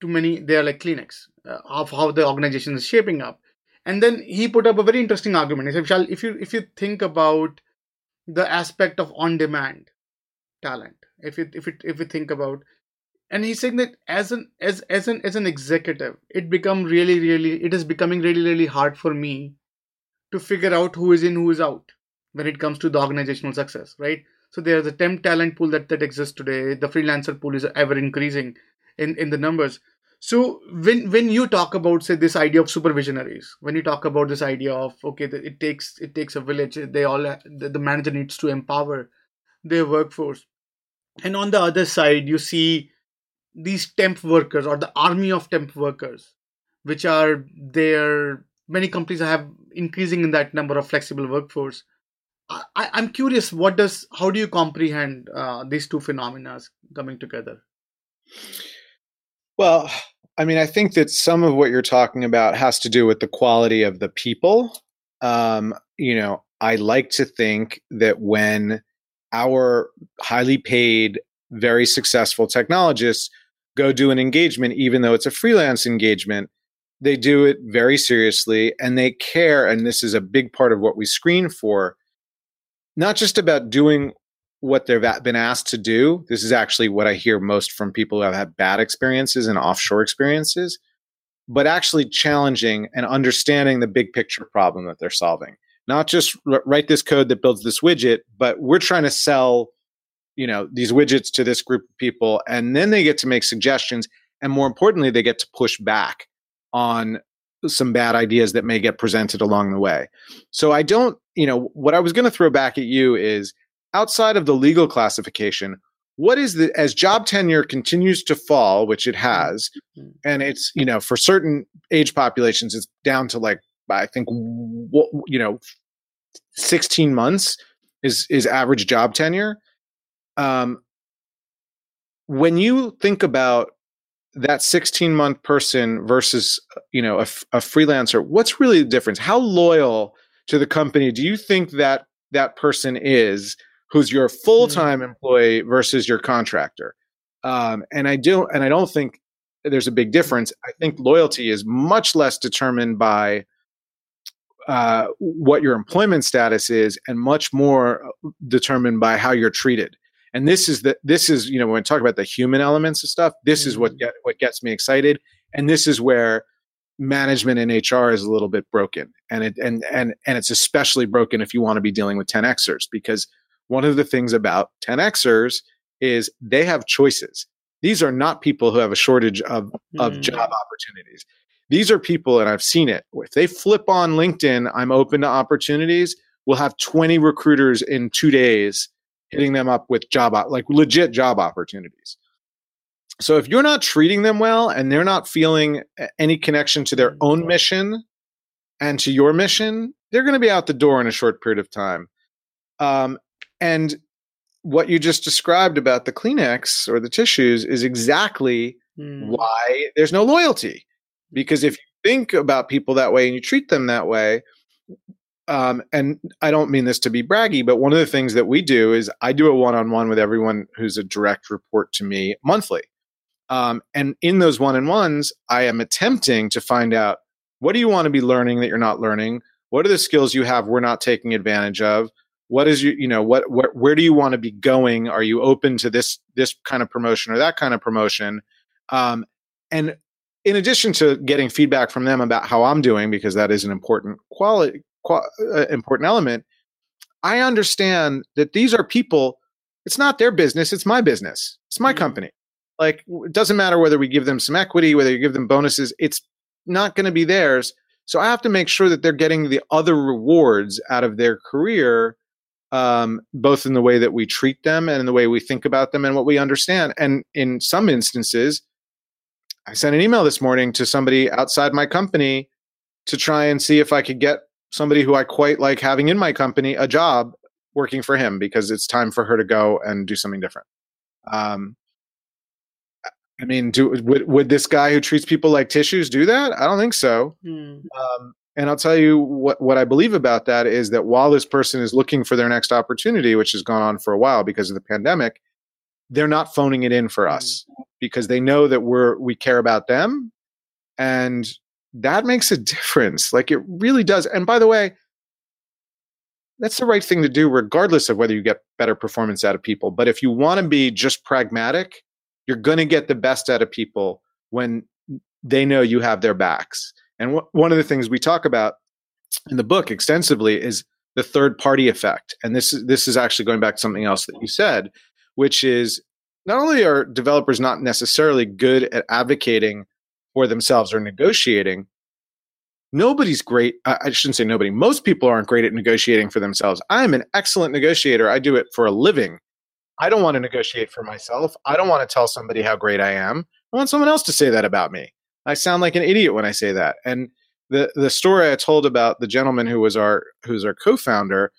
too many they are like kleenex uh, of how the organization is shaping up. And then he put up a very interesting argument. He said if you if you think about the aspect of on demand talent if you if it if you think about and he's saying that as an as as an as an executive it become really really it is becoming really really hard for me to figure out who is in who is out when it comes to the organizational success right? So there's a temp talent pool that that exists today. The freelancer pool is ever increasing in in the numbers. So when when you talk about say this idea of supervisionaries when you talk about this idea of okay it takes it takes a village they all the, the manager needs to empower their workforce and on the other side you see these temp workers or the army of temp workers which are there many companies have increasing in that number of flexible workforce I, am curious. What does? How do you comprehend uh, these two phenomena coming together? Well, I mean, I think that some of what you're talking about has to do with the quality of the people. Um, you know, I like to think that when our highly paid, very successful technologists go do an engagement, even though it's a freelance engagement, they do it very seriously and they care. And this is a big part of what we screen for, not just about doing what they've been asked to do. This is actually what I hear most from people who have had bad experiences and offshore experiences, but actually challenging and understanding the big picture problem that they're solving. Not just write this code that builds this widget, but we're trying to sell, you know, these widgets to this group of people, and then they get to make suggestions, and more importantly, they get to push back on some bad ideas that may get presented along the way. So I don't, you know, what I was going to throw back at you is outside of the legal classification, what is the as job tenure continues to fall, which it has, mm-hmm. and it's you know for certain age populations it's down to like I think you know 16 months is is average job tenure. Um, when you think about that 16 month person versus you know a, a freelancer, what's really the difference? How loyal to the company do you think that that person is who's your full-time mm-hmm. employee versus your contractor um, and i don't and i don't think there's a big difference i think loyalty is much less determined by uh, what your employment status is and much more uh, determined by how you're treated and this is the this is you know when we talk about the human elements of stuff this mm-hmm. is what mm-hmm. get, what gets me excited and this is where management in HR is a little bit broken and it and and and it's especially broken if you want to be dealing with 10xers because one of the things about 10xers is they have choices. These are not people who have a shortage of, of mm. job opportunities. These are people, and I've seen it. If they flip on LinkedIn, I'm open to opportunities, we'll have 20 recruiters in two days hitting them up with job, like legit job opportunities. So if you're not treating them well and they're not feeling any connection to their own mission and to your mission, they're going to be out the door in a short period of time. Um, and what you just described about the Kleenex or the tissues is exactly mm. why there's no loyalty. Because if you think about people that way and you treat them that way, um, and I don't mean this to be braggy, but one of the things that we do is I do a one on one with everyone who's a direct report to me monthly. Um, and in those one on ones, I am attempting to find out what do you want to be learning that you're not learning? What are the skills you have we're not taking advantage of? what is your you know what, where do you want to be going are you open to this this kind of promotion or that kind of promotion um, and in addition to getting feedback from them about how i'm doing because that is an important quality qual, uh, important element i understand that these are people it's not their business it's my business it's my mm-hmm. company like it doesn't matter whether we give them some equity whether you give them bonuses it's not going to be theirs so i have to make sure that they're getting the other rewards out of their career um, both in the way that we treat them and in the way we think about them and what we understand. And in some instances, I sent an email this morning to somebody outside my company to try and see if I could get somebody who I quite like having in my company a job working for him because it's time for her to go and do something different. Um, I mean, do would, would this guy who treats people like tissues do that? I don't think so. Hmm. Um, and I'll tell you what, what I believe about that is that while this person is looking for their next opportunity, which has gone on for a while because of the pandemic, they're not phoning it in for mm. us because they know that we're we care about them and that makes a difference. Like it really does. And by the way that's the right thing to do regardless of whether you get better performance out of people. But if you want to be just pragmatic you're going to get the best out of people when they know you have their backs. And wh- one of the things we talk about in the book extensively is the third party effect. And this is this is actually going back to something else that you said, which is not only are developers not necessarily good at advocating for themselves or negotiating, nobody's great. I shouldn't say nobody. Most people aren't great at negotiating for themselves. I'm an excellent negotiator. I do it for a living. I don't want to negotiate for myself. I don't want to tell somebody how great I am. I want someone else to say that about me. I sound like an idiot when I say that. And the the story I told about the gentleman who was our who's our co-founder,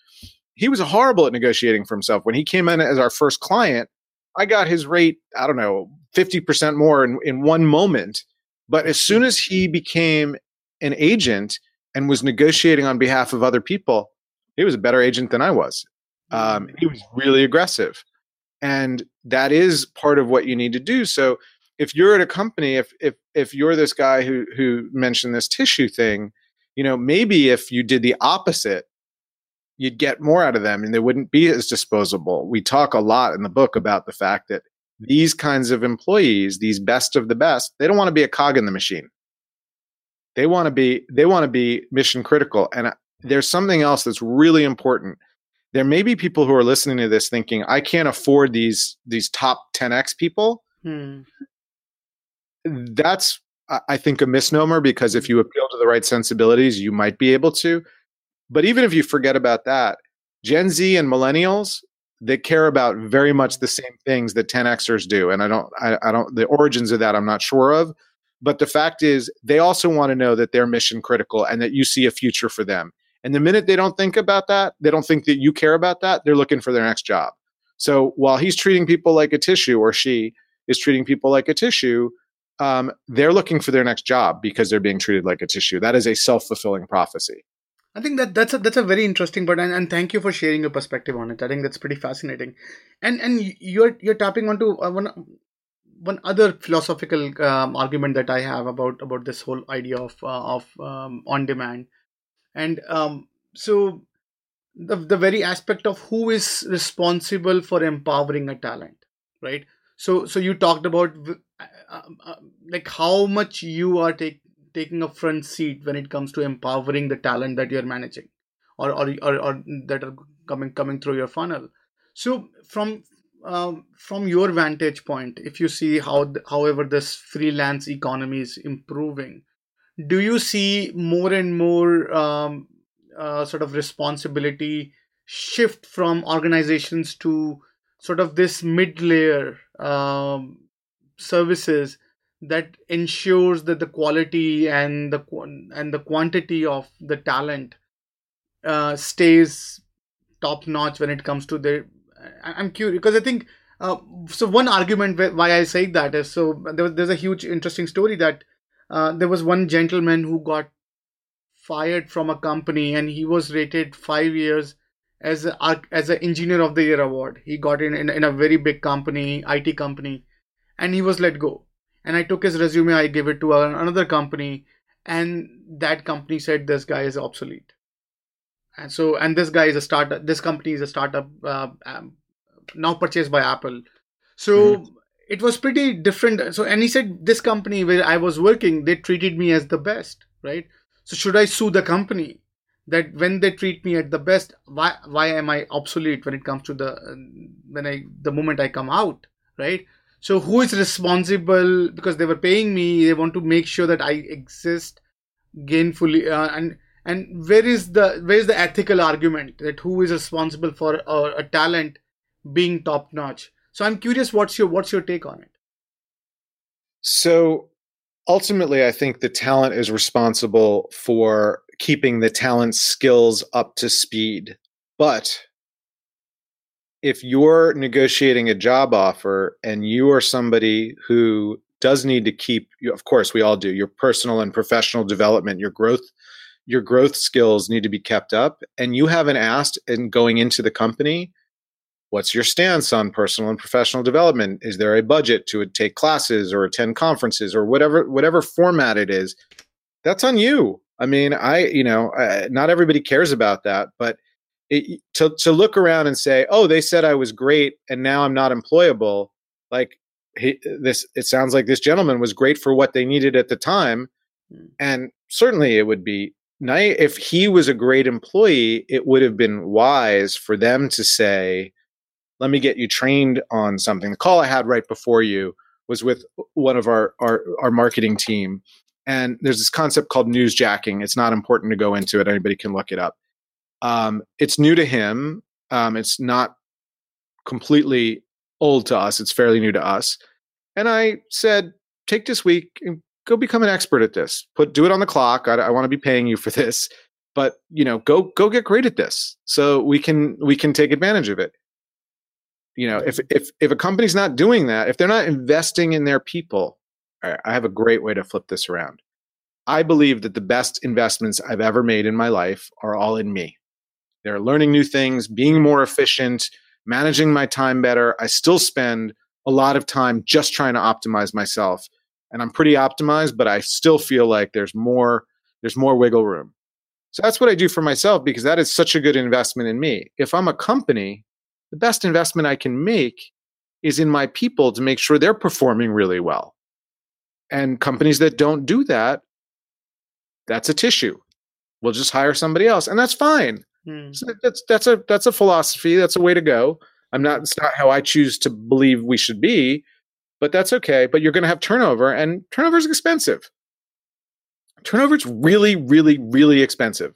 he was horrible at negotiating for himself. When he came in as our first client, I got his rate, I don't know, 50% more in, in one moment. But as soon as he became an agent and was negotiating on behalf of other people, he was a better agent than I was. Um, he was really aggressive. And that is part of what you need to do. So if you're at a company, if if if you're this guy who who mentioned this tissue thing, you know, maybe if you did the opposite, you'd get more out of them and they wouldn't be as disposable. We talk a lot in the book about the fact that these kinds of employees, these best of the best, they don't want to be a cog in the machine. They want to be they want to be mission critical. And there's something else that's really important. There may be people who are listening to this thinking, I can't afford these these top 10x people. Hmm. That's I think a misnomer because if you appeal to the right sensibilities, you might be able to. But even if you forget about that, Gen Z and millennials, they care about very much the same things that 10xers do. And I don't, I, I don't, the origins of that I'm not sure of. But the fact is, they also want to know that they're mission critical and that you see a future for them. And the minute they don't think about that, they don't think that you care about that, they're looking for their next job. So while he's treating people like a tissue, or she is treating people like a tissue, um, they're looking for their next job because they're being treated like a tissue. That is a self fulfilling prophecy. I think that that's a, that's a very interesting and, and thank you for sharing your perspective on it. I think that's pretty fascinating, and and you're you're tapping onto uh, one one other philosophical um, argument that I have about about this whole idea of uh, of um, on demand, and um, so the the very aspect of who is responsible for empowering a talent, right? So so you talked about uh, uh, like how much you are take, taking a front seat when it comes to empowering the talent that you're managing or or, or, or that are coming coming through your funnel. So from um, from your vantage point if you see how however this freelance economy is improving do you see more and more um, uh, sort of responsibility shift from organizations to sort of this mid layer um, services that ensures that the quality and the and the quantity of the talent uh, stays top notch when it comes to the i'm curious because i think uh, so one argument why i say that is so there was, there's a huge interesting story that uh, there was one gentleman who got fired from a company and he was rated five years as a as an engineer of the year award. He got in, in in a very big company it company and he was let go and I took his resume, I gave it to another company, and that company said this guy is obsolete. And so, and this guy is a startup. This company is a startup uh, um, now purchased by Apple. So mm-hmm. it was pretty different. So, and he said this company where I was working, they treated me as the best, right? So, should I sue the company? that when they treat me at the best why why am i obsolete when it comes to the when i the moment i come out right so who is responsible? Because they were paying me they want to make sure that i exist gainfully uh, and and where is the where is the ethical argument that who is responsible for a, a talent being top notch so i'm curious what's your what's your take on it? So ultimately i think the talent is responsible for keeping the talent skills up to speed. But if you're negotiating a job offer and you are somebody who does need to keep of course we all do your personal and professional development your growth your growth skills need to be kept up and you haven't asked in going into the company what's your stance on personal and professional development? Is there a budget to take classes or attend conferences or whatever whatever format it is? That's on you. I mean i you know I, not everybody cares about that but it, to to look around and say, "Oh, they said I was great, and now I'm not employable." Like he, this, it sounds like this gentleman was great for what they needed at the time, mm. and certainly it would be nice if he was a great employee. It would have been wise for them to say, "Let me get you trained on something." The call I had right before you was with one of our our, our marketing team, and there's this concept called newsjacking. It's not important to go into it; anybody can look it up um, it's new to him. Um, it's not completely old to us. It's fairly new to us. And I said, take this week and go become an expert at this. Put do it on the clock. I, I want to be paying you for this. but you know, go go get great at this so we can we can take advantage of it. You know, if if if a company's not doing that, if they're not investing in their people, I have a great way to flip this around. I believe that the best investments I've ever made in my life are all in me. They're learning new things, being more efficient, managing my time better. I still spend a lot of time just trying to optimize myself. And I'm pretty optimized, but I still feel like there's more there's more wiggle room. So that's what I do for myself because that is such a good investment in me. If I'm a company, the best investment I can make is in my people to make sure they're performing really well. And companies that don't do that, that's a tissue. We'll just hire somebody else, and that's fine. Mm. So that's that's a that's a philosophy. That's a way to go. I'm not. It's not how I choose to believe we should be, but that's okay. But you're going to have turnover, and turnover is expensive. Turnover is really, really, really expensive.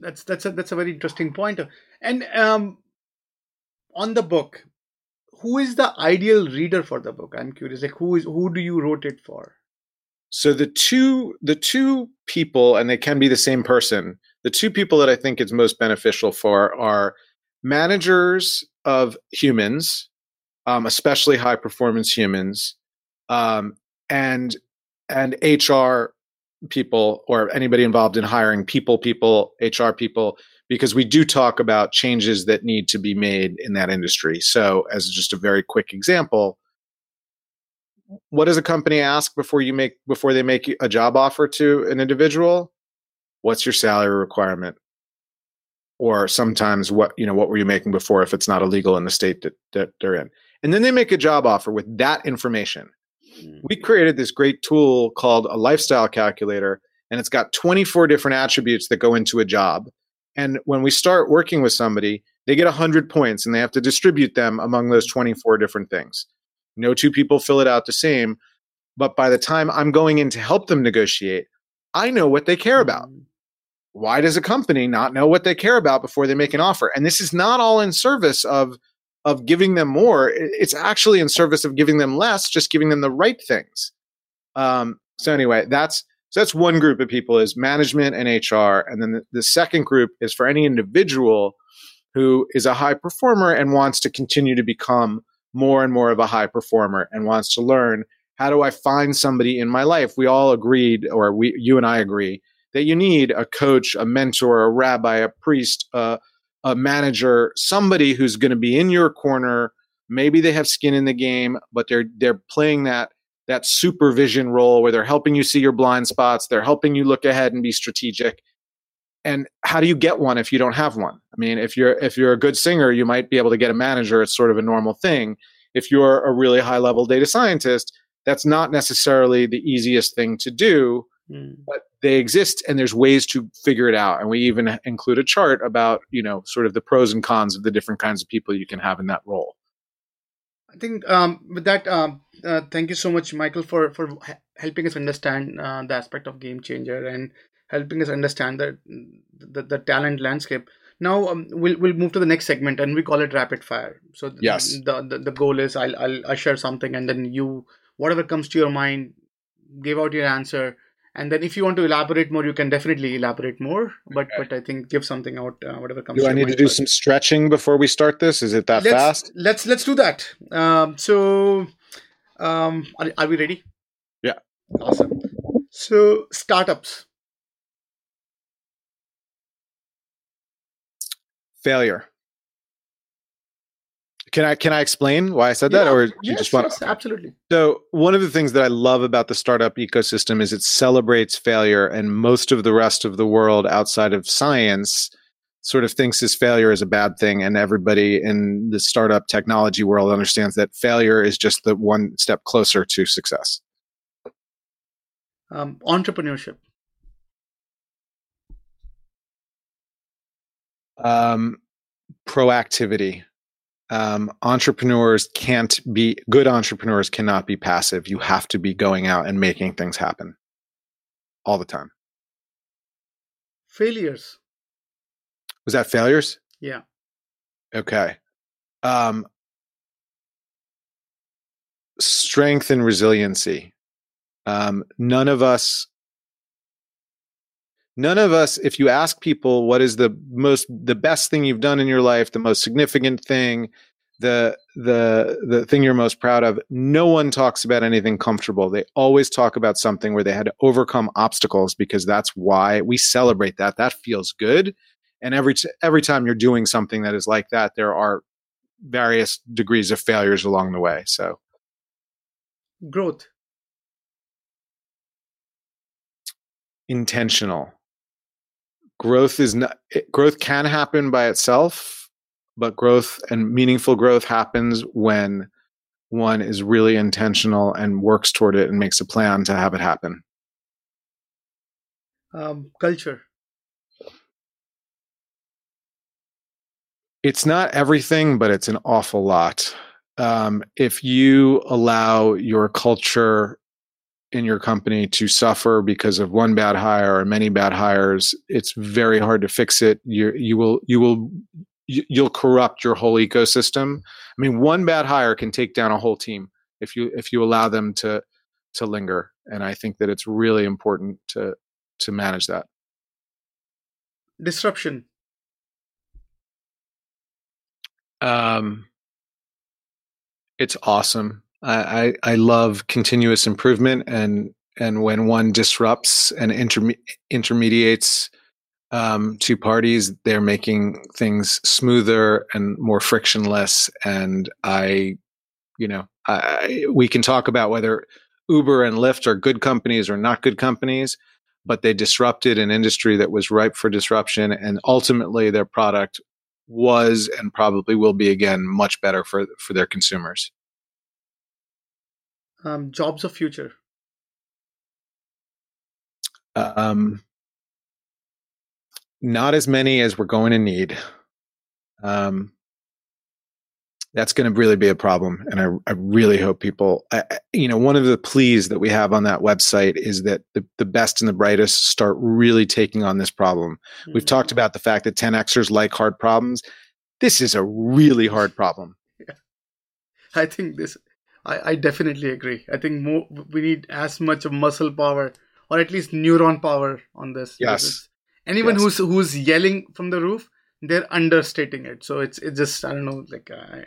That's that's a that's a very interesting point. And um, on the book, who is the ideal reader for the book? I'm curious. Like who is who do you wrote it for? So the two the two people, and they can be the same person. The two people that I think it's most beneficial for are managers of humans, um, especially high performance humans, um, and and HR people or anybody involved in hiring people, people, HR people, because we do talk about changes that need to be made in that industry. So, as just a very quick example, what does a company ask before you make before they make a job offer to an individual? What's your salary requirement? Or sometimes what you know what were you making before if it's not illegal in the state that, that they're in. And then they make a job offer with that information. Mm. We created this great tool called a lifestyle calculator, and it's got 24 different attributes that go into a job. And when we start working with somebody, they get 100 points and they have to distribute them among those 24 different things. No two people fill it out the same. But by the time I'm going in to help them negotiate, I know what they care about. Why does a company not know what they care about before they make an offer? And this is not all in service of of giving them more. It's actually in service of giving them less, just giving them the right things. Um, so anyway, that's so that's one group of people is management and HR, and then the, the second group is for any individual who is a high performer and wants to continue to become more and more of a high performer and wants to learn how do I find somebody in my life? We all agreed, or we, you and I agree, that you need a coach, a mentor, a rabbi, a priest, a, a manager, somebody who's going to be in your corner. Maybe they have skin in the game, but they're they're playing that that supervision role where they're helping you see your blind spots, they're helping you look ahead and be strategic. And how do you get one if you don't have one? I mean, if you're if you're a good singer, you might be able to get a manager. It's sort of a normal thing. If you're a really high level data scientist, that's not necessarily the easiest thing to do, mm. but they exist and there's ways to figure it out. And we even include a chart about, you know, sort of the pros and cons of the different kinds of people you can have in that role. I think um, with that, um, uh, thank you so much, Michael, for for helping us understand uh, the aspect of game changer and helping us understand the the, the talent landscape. Now um, we'll we'll move to the next segment and we call it rapid fire. So yes, the, the the goal is I'll I'll, I'll share something and then you whatever comes to your mind, give out your answer, and then if you want to elaborate more, you can definitely elaborate more. But okay. but I think give something out uh, whatever comes. Do I need to do first. some stretching before we start this? Is it that let's, fast? Let's let's do that. Um, so um, are, are we ready? Yeah. Awesome. So startups failure. Can I can I explain why I said that, or you just want? Yes, absolutely. So one of the things that I love about the startup ecosystem is it celebrates failure, and most of the rest of the world outside of science sort of thinks this failure is a bad thing, and everybody in the startup technology world understands that failure is just the one step closer to success. Um, entrepreneurship. um, proactivity. Um, entrepreneurs can't be good entrepreneurs cannot be passive. You have to be going out and making things happen all the time. Failures. Was that failures? Yeah. Okay. Um, strength and resiliency. Um, none of us none of us if you ask people what is the most the best thing you've done in your life the most significant thing the the the thing you're most proud of no one talks about anything comfortable. They always talk about something where they had to overcome obstacles because that's why we celebrate that. That feels good. And every t- every time you're doing something that is like that there are various degrees of failures along the way. So. Growth. Intentional growth is not growth can happen by itself but growth and meaningful growth happens when one is really intentional and works toward it and makes a plan to have it happen. Um, culture. It's not everything, but it's an awful lot. Um, if you allow your culture in your company to suffer because of one bad hire or many bad hires, it's very hard to fix it. You you will you will you'll corrupt your whole ecosystem. I mean, one bad hire can take down a whole team if you if you allow them to to linger. And I think that it's really important to to manage that. Disruption. Um, it's awesome. I, I, love continuous improvement and and when one disrupts and interme- intermediates um, two parties. They're making things smoother and more frictionless. And I, you know, I, we can talk about whether Uber and Lyft are good companies or not good companies, but they disrupted an industry that was ripe for disruption. And ultimately, their product was and probably will be again much better for for their consumers. Um, jobs of future. Um, not as many as we're going to need. Um, that's going to really be a problem. And I, I really hope people, I, you know, one of the pleas that we have on that website is that the, the best and the brightest start really taking on this problem. Mm-hmm. We've talked about the fact that 10Xers like hard problems. This is a really hard problem. Yeah. I think this, I, I definitely agree. I think more, we need as much of muscle power or at least neuron power on this. Yes anyone yes. who's who's yelling from the roof they're understating it so it's it's just i don't know like I,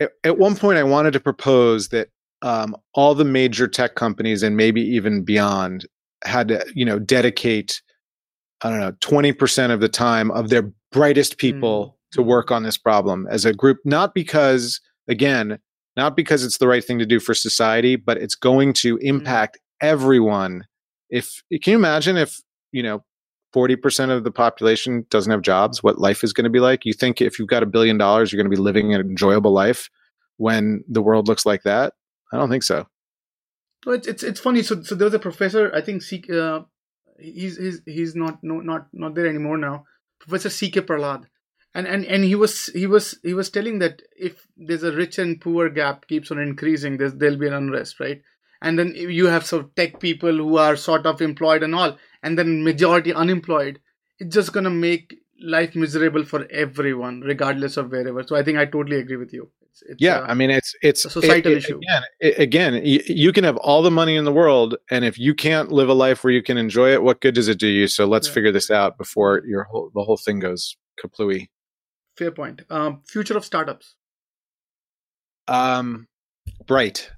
at, at one point i wanted to propose that um, all the major tech companies and maybe even beyond had to you know dedicate i don't know 20% of the time of their brightest people mm. to work on this problem as a group not because again not because it's the right thing to do for society but it's going to mm. impact everyone if can you imagine if you know 40% of the population doesn't have jobs, what life is going to be like. You think if you've got a billion dollars, you're going to be living an enjoyable life when the world looks like that? I don't think so. Well, it's, it's, it's funny. So, so there was a professor, I think, uh, he's, he's, he's not, no, not, not there anymore now. Professor C.K. Prahalad. And, and, and he was, he was, he was telling that if there's a rich and poor gap keeps on increasing, there's, there'll be an unrest, right? And then you have sort of tech people who are sort of employed and all and then majority unemployed. It's just going to make life miserable for everyone regardless of wherever. So i think i totally agree with you. It's, it's yeah a, I uh, mean it's it's a societal it, it, issue. again it, again you, you, can have all the money in the world and if you can't live a life where you can enjoy it what good does it do you? So let's yeah. figure this out before your whole the whole thing goes kaplooey fair point um, future of startups um bright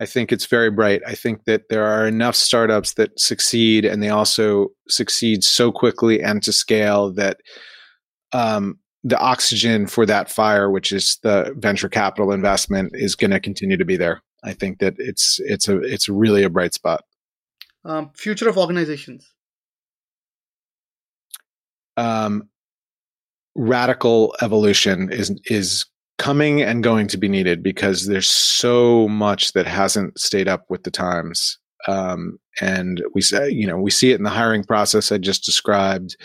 I think it's very bright. I think that there are enough startups that succeed and they also succeed so quickly and to scale that um, the oxygen for that fire, which is the venture capital investment, is going to continue to be there. I think that it's it's a it's really a bright spot. Um, future of organizations. Um, radical evolution is is coming and going to be needed because there's so much that hasn't stayed up with the times. Um, and we say, you know, we see it in the hiring process I just described.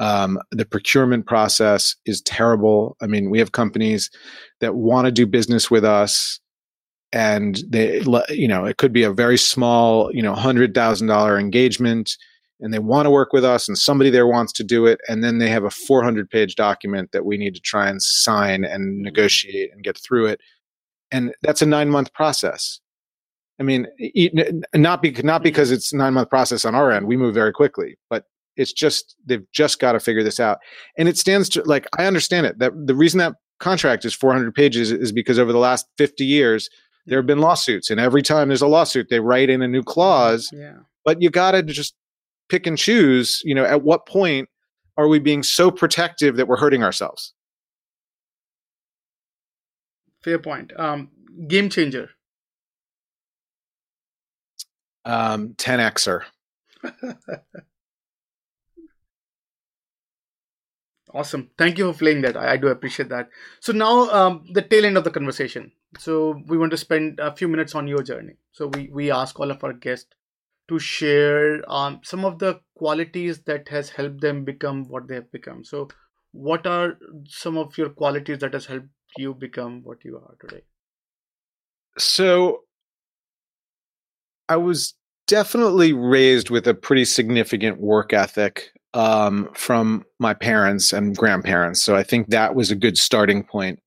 Um, the procurement process is terrible. I mean, we have companies that want to do business with us and they, you know, it could be a very small, you know, hundred thousand dollar engagement and they want to work with us and somebody there wants to do it and then they have a 400 page document that we need to try and sign and mm-hmm. negotiate and get through it. And that's a 9 month process. I mean not be, not mm-hmm. because it's 9 month process on our end we move very quickly but it's just they've just got to figure this out. And it stands to like i understand it that the reason that contract is 400 pages is because over the last 50 years there have been lawsuits and every time there's a lawsuit they write in a new clause yeah. but you got to just pick and choose you know at what point are we being so protective that we're hurting ourselves fair point um game changer um 10xer Awesome. Thank you for playing that. I, I do appreciate that. So now um, the tail end of the conversation. So we want to spend a few minutes on your journey. So we, we ask all of our guests to share um, some of the qualities that has helped them become what they have become. So what are some of your qualities that has helped you become what you are today? So I was definitely raised with a pretty significant work ethic um, from my parents and grandparents. So I think that was a good starting point.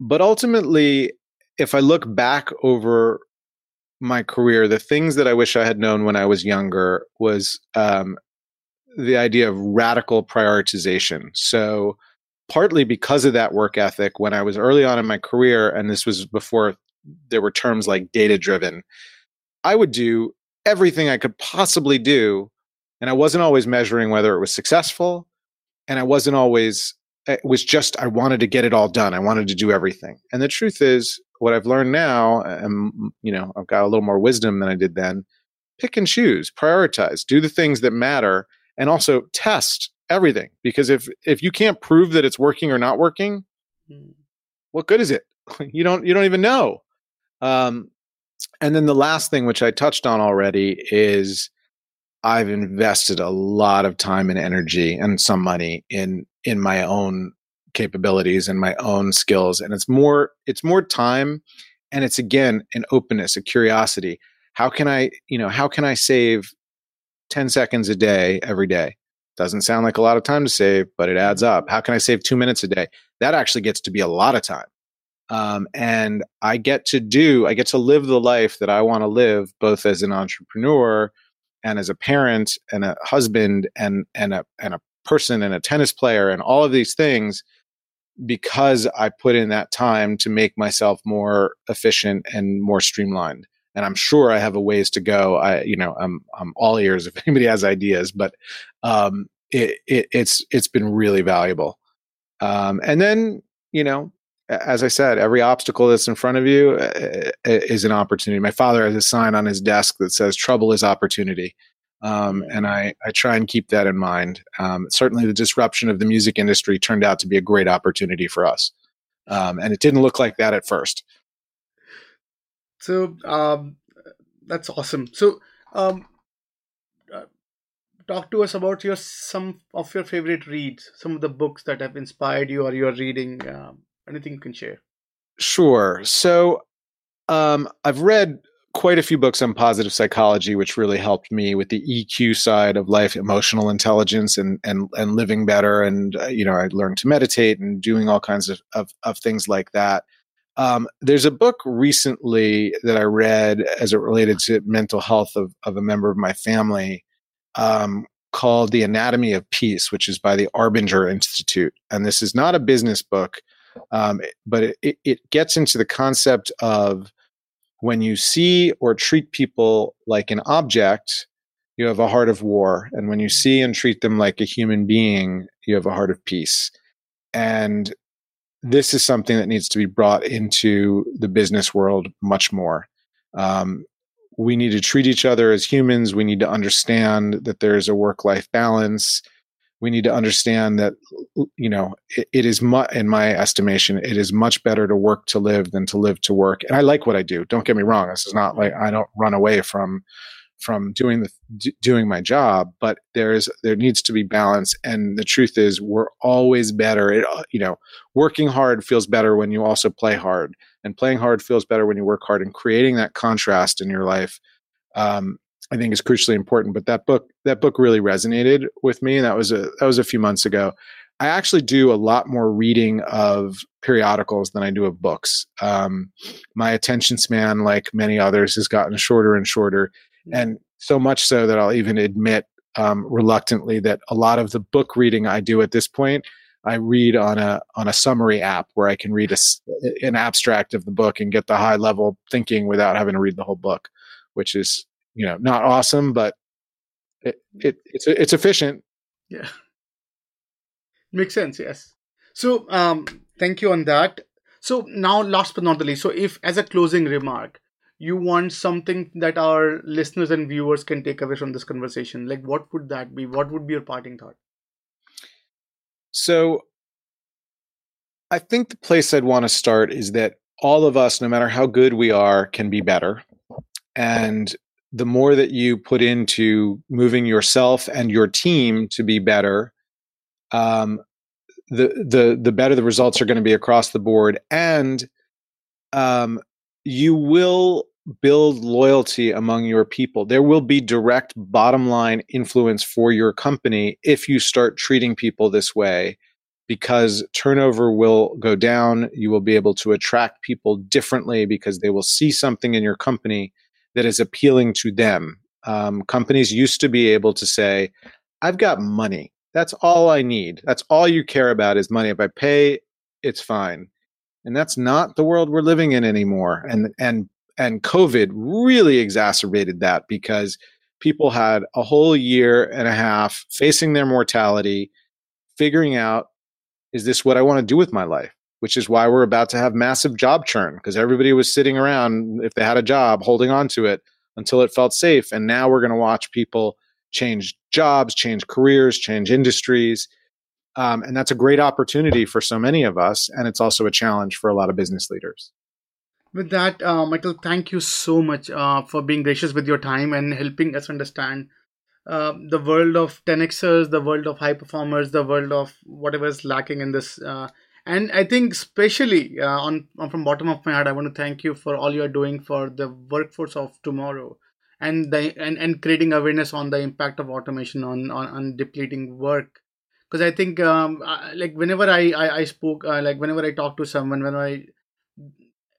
But ultimately, if I look back over my career, the things that I wish I had known when I was younger was um, the idea of radical prioritization. So, partly because of that work ethic, when I was early on in my career, and this was before there were terms like data driven, I would do everything I could possibly do and I wasn't always measuring whether it was successful, and I wasn't always. It was just I wanted to get it all done. I wanted to do everything. And the truth is, what I've learned now, and you know, I've got a little more wisdom than I did then. Pick and choose, prioritize, do the things that matter, and also test everything. Because if if you can't prove that it's working or not working, hmm. what good is it? you don't you don't even know. Um, and then the last thing, which I touched on already, is I've invested a lot of time and energy and some money in in my own capabilities and my own skills. And it's more it's more time and it's again an openness a curiosity. How can i you know how can i save 10 seconds a day every day? Doesn't sound like a lot of time to save but it adds up. How can i save two minutes a day? That actually gets to be a lot of time. Um, and i get to do i get to live the life that i want to live both as an entrepreneur and as a parent and a husband and and a and a person and a tennis player and all of these things because I put in that time to make myself more efficient and more streamlined. And I'm sure I have a ways to go. I, you know, I'm I'm all ears if anybody has ideas, but um, it, it it's it's been really valuable. Um, and then you know, as I said, every obstacle that's in front of you uh, is an opportunity. My father has a sign on his desk that says "Trouble is opportunity," um, and I, I try and keep that in mind. Um, certainly, the disruption of the music industry turned out to be a great opportunity for us, um, and it didn't look like that at first. So um, that's awesome. So, um, uh, talk to us about your some of your favorite reads, some of the books that have inspired you or you're reading um, anything you can share? Sure. So um, I've read quite a few books on positive psychology, which really helped me with the EQ side of life, emotional intelligence, and and and living better. And uh, you know, I learned to meditate and doing all kinds of of, of things like that. Um, there's a book recently that I read as it related to mental health of, of a member of my family um, called The Anatomy of Peace, which is by the Arbinger Institute. And this is not a business book. Um, but it, it gets into the concept of when you see or treat people like an object, you have a heart of war. And when you see and treat them like a human being, you have a heart of peace. And this is something that needs to be brought into the business world much more. Um, we need to treat each other as humans. We need to understand that there is a work life balance we need to understand that you know it, it is mu- in my estimation it is much better to work to live than to live to work. And i like what i do. Don't get me wrong. This is not like i don't run away from from doing the d- doing my job but there is there needs to be balance. And the truth is we're always better. It, you know working hard feels better when you also play hard. And playing hard feels better when you work hard. And creating that contrast in your life um, I think is crucially important. But that book, that book really resonated with me. And that was a that was a few months ago. I actually do a lot more reading of periodicals than I do of books. Um, my attention span, like many others, has gotten shorter and shorter, and so much so that I'll even admit um, reluctantly that a lot of the book reading I do at this point I read on a on a summary app where I can read a, an abstract of the book and get the high level thinking without having to read the whole book, which is you know not awesome, but it, it it's it's efficient. Yeah, makes sense. Yes. So um, thank you on that. So now, last but not the least, so if as a closing remark, you want something that our listeners and viewers can take away from this conversation, like what would that be? What would be your parting thought? So I think the place I'd want to start is that all of us, no matter how good we are, can be better. And the more that you put into moving yourself and your team to be better, um, the the the better the results are going to be across the board, and um, you will build loyalty among your people. There will be direct bottom line influence for your company if you start treating people this way because turnover will go down. You will be able to attract people differently because they will see something in your company that is appealing to them. Um, companies used to be able to say, I've got money. That's all I need. That's all you care about is money. If I pay, it's fine. And that's not the world we're living in anymore. And, and and COVID really exacerbated that because people had a whole year and a half facing their mortality, figuring out, is this what I want to do with my life? Which is why we're about to have massive job churn because everybody was sitting around, if they had a job, holding on to it until it felt safe. And now we're going to watch people change jobs, change careers, change industries. Um, and that's a great opportunity for so many of us. And it's also a challenge for a lot of business leaders with that, uh, Michael, thank you so much uh, for being gracious with your time and helping us understand uh, the world of 10xers, the world of high performers, the world of whatever is lacking in this. And I think, especially uh, on, on from bottom of my heart, I want to thank you for all you are doing for the workforce of tomorrow, and the and, and creating awareness on the impact of automation on on, on depleting work. Because I think, um, like whenever I I, I spoke, uh, like whenever I talk to someone, when I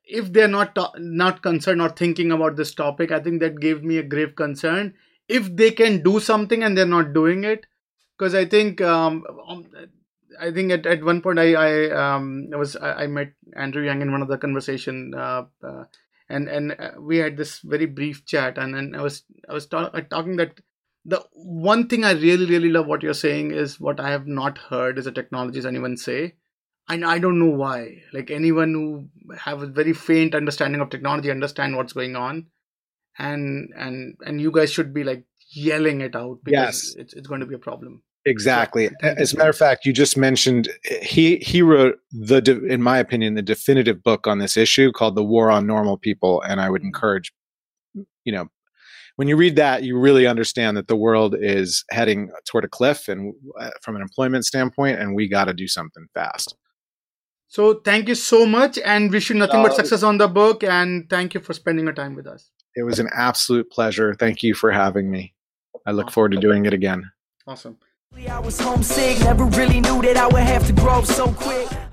if they're not not concerned or thinking about this topic i think that gave me a grave concern if they can do something and they're not doing it because i think um, um, i think at, at one point i i um I was I, I, met andrew yang in one of the conversation uh, uh, and and uh, we had this very brief chat and and i was i was talk, talking that the one thing i really really love what you're saying is what i have not heard is the technologies anyone say and I don't know why. Like anyone who have a very faint understanding of technology understand what's going on, and and and you guys should be like yelling it out because yes. it's it's going to be a problem. Exactly. As a matter of fact, you just mentioned he he wrote the in my opinion the definitive book on this issue called "The War on Normal People," and I would mm-hmm. encourage you know when you read that, you really understand that the world is heading toward a cliff, and uh, from an employment standpoint, and we got to do something fast. So thank you so much and wish you nothing uh, but success on the book. And thank you for spending your time with us. It was an absolute pleasure. Thank you for having me. I look forward to doing it again. Awesome. I was homesick, never really knew that I would have to grow so quick.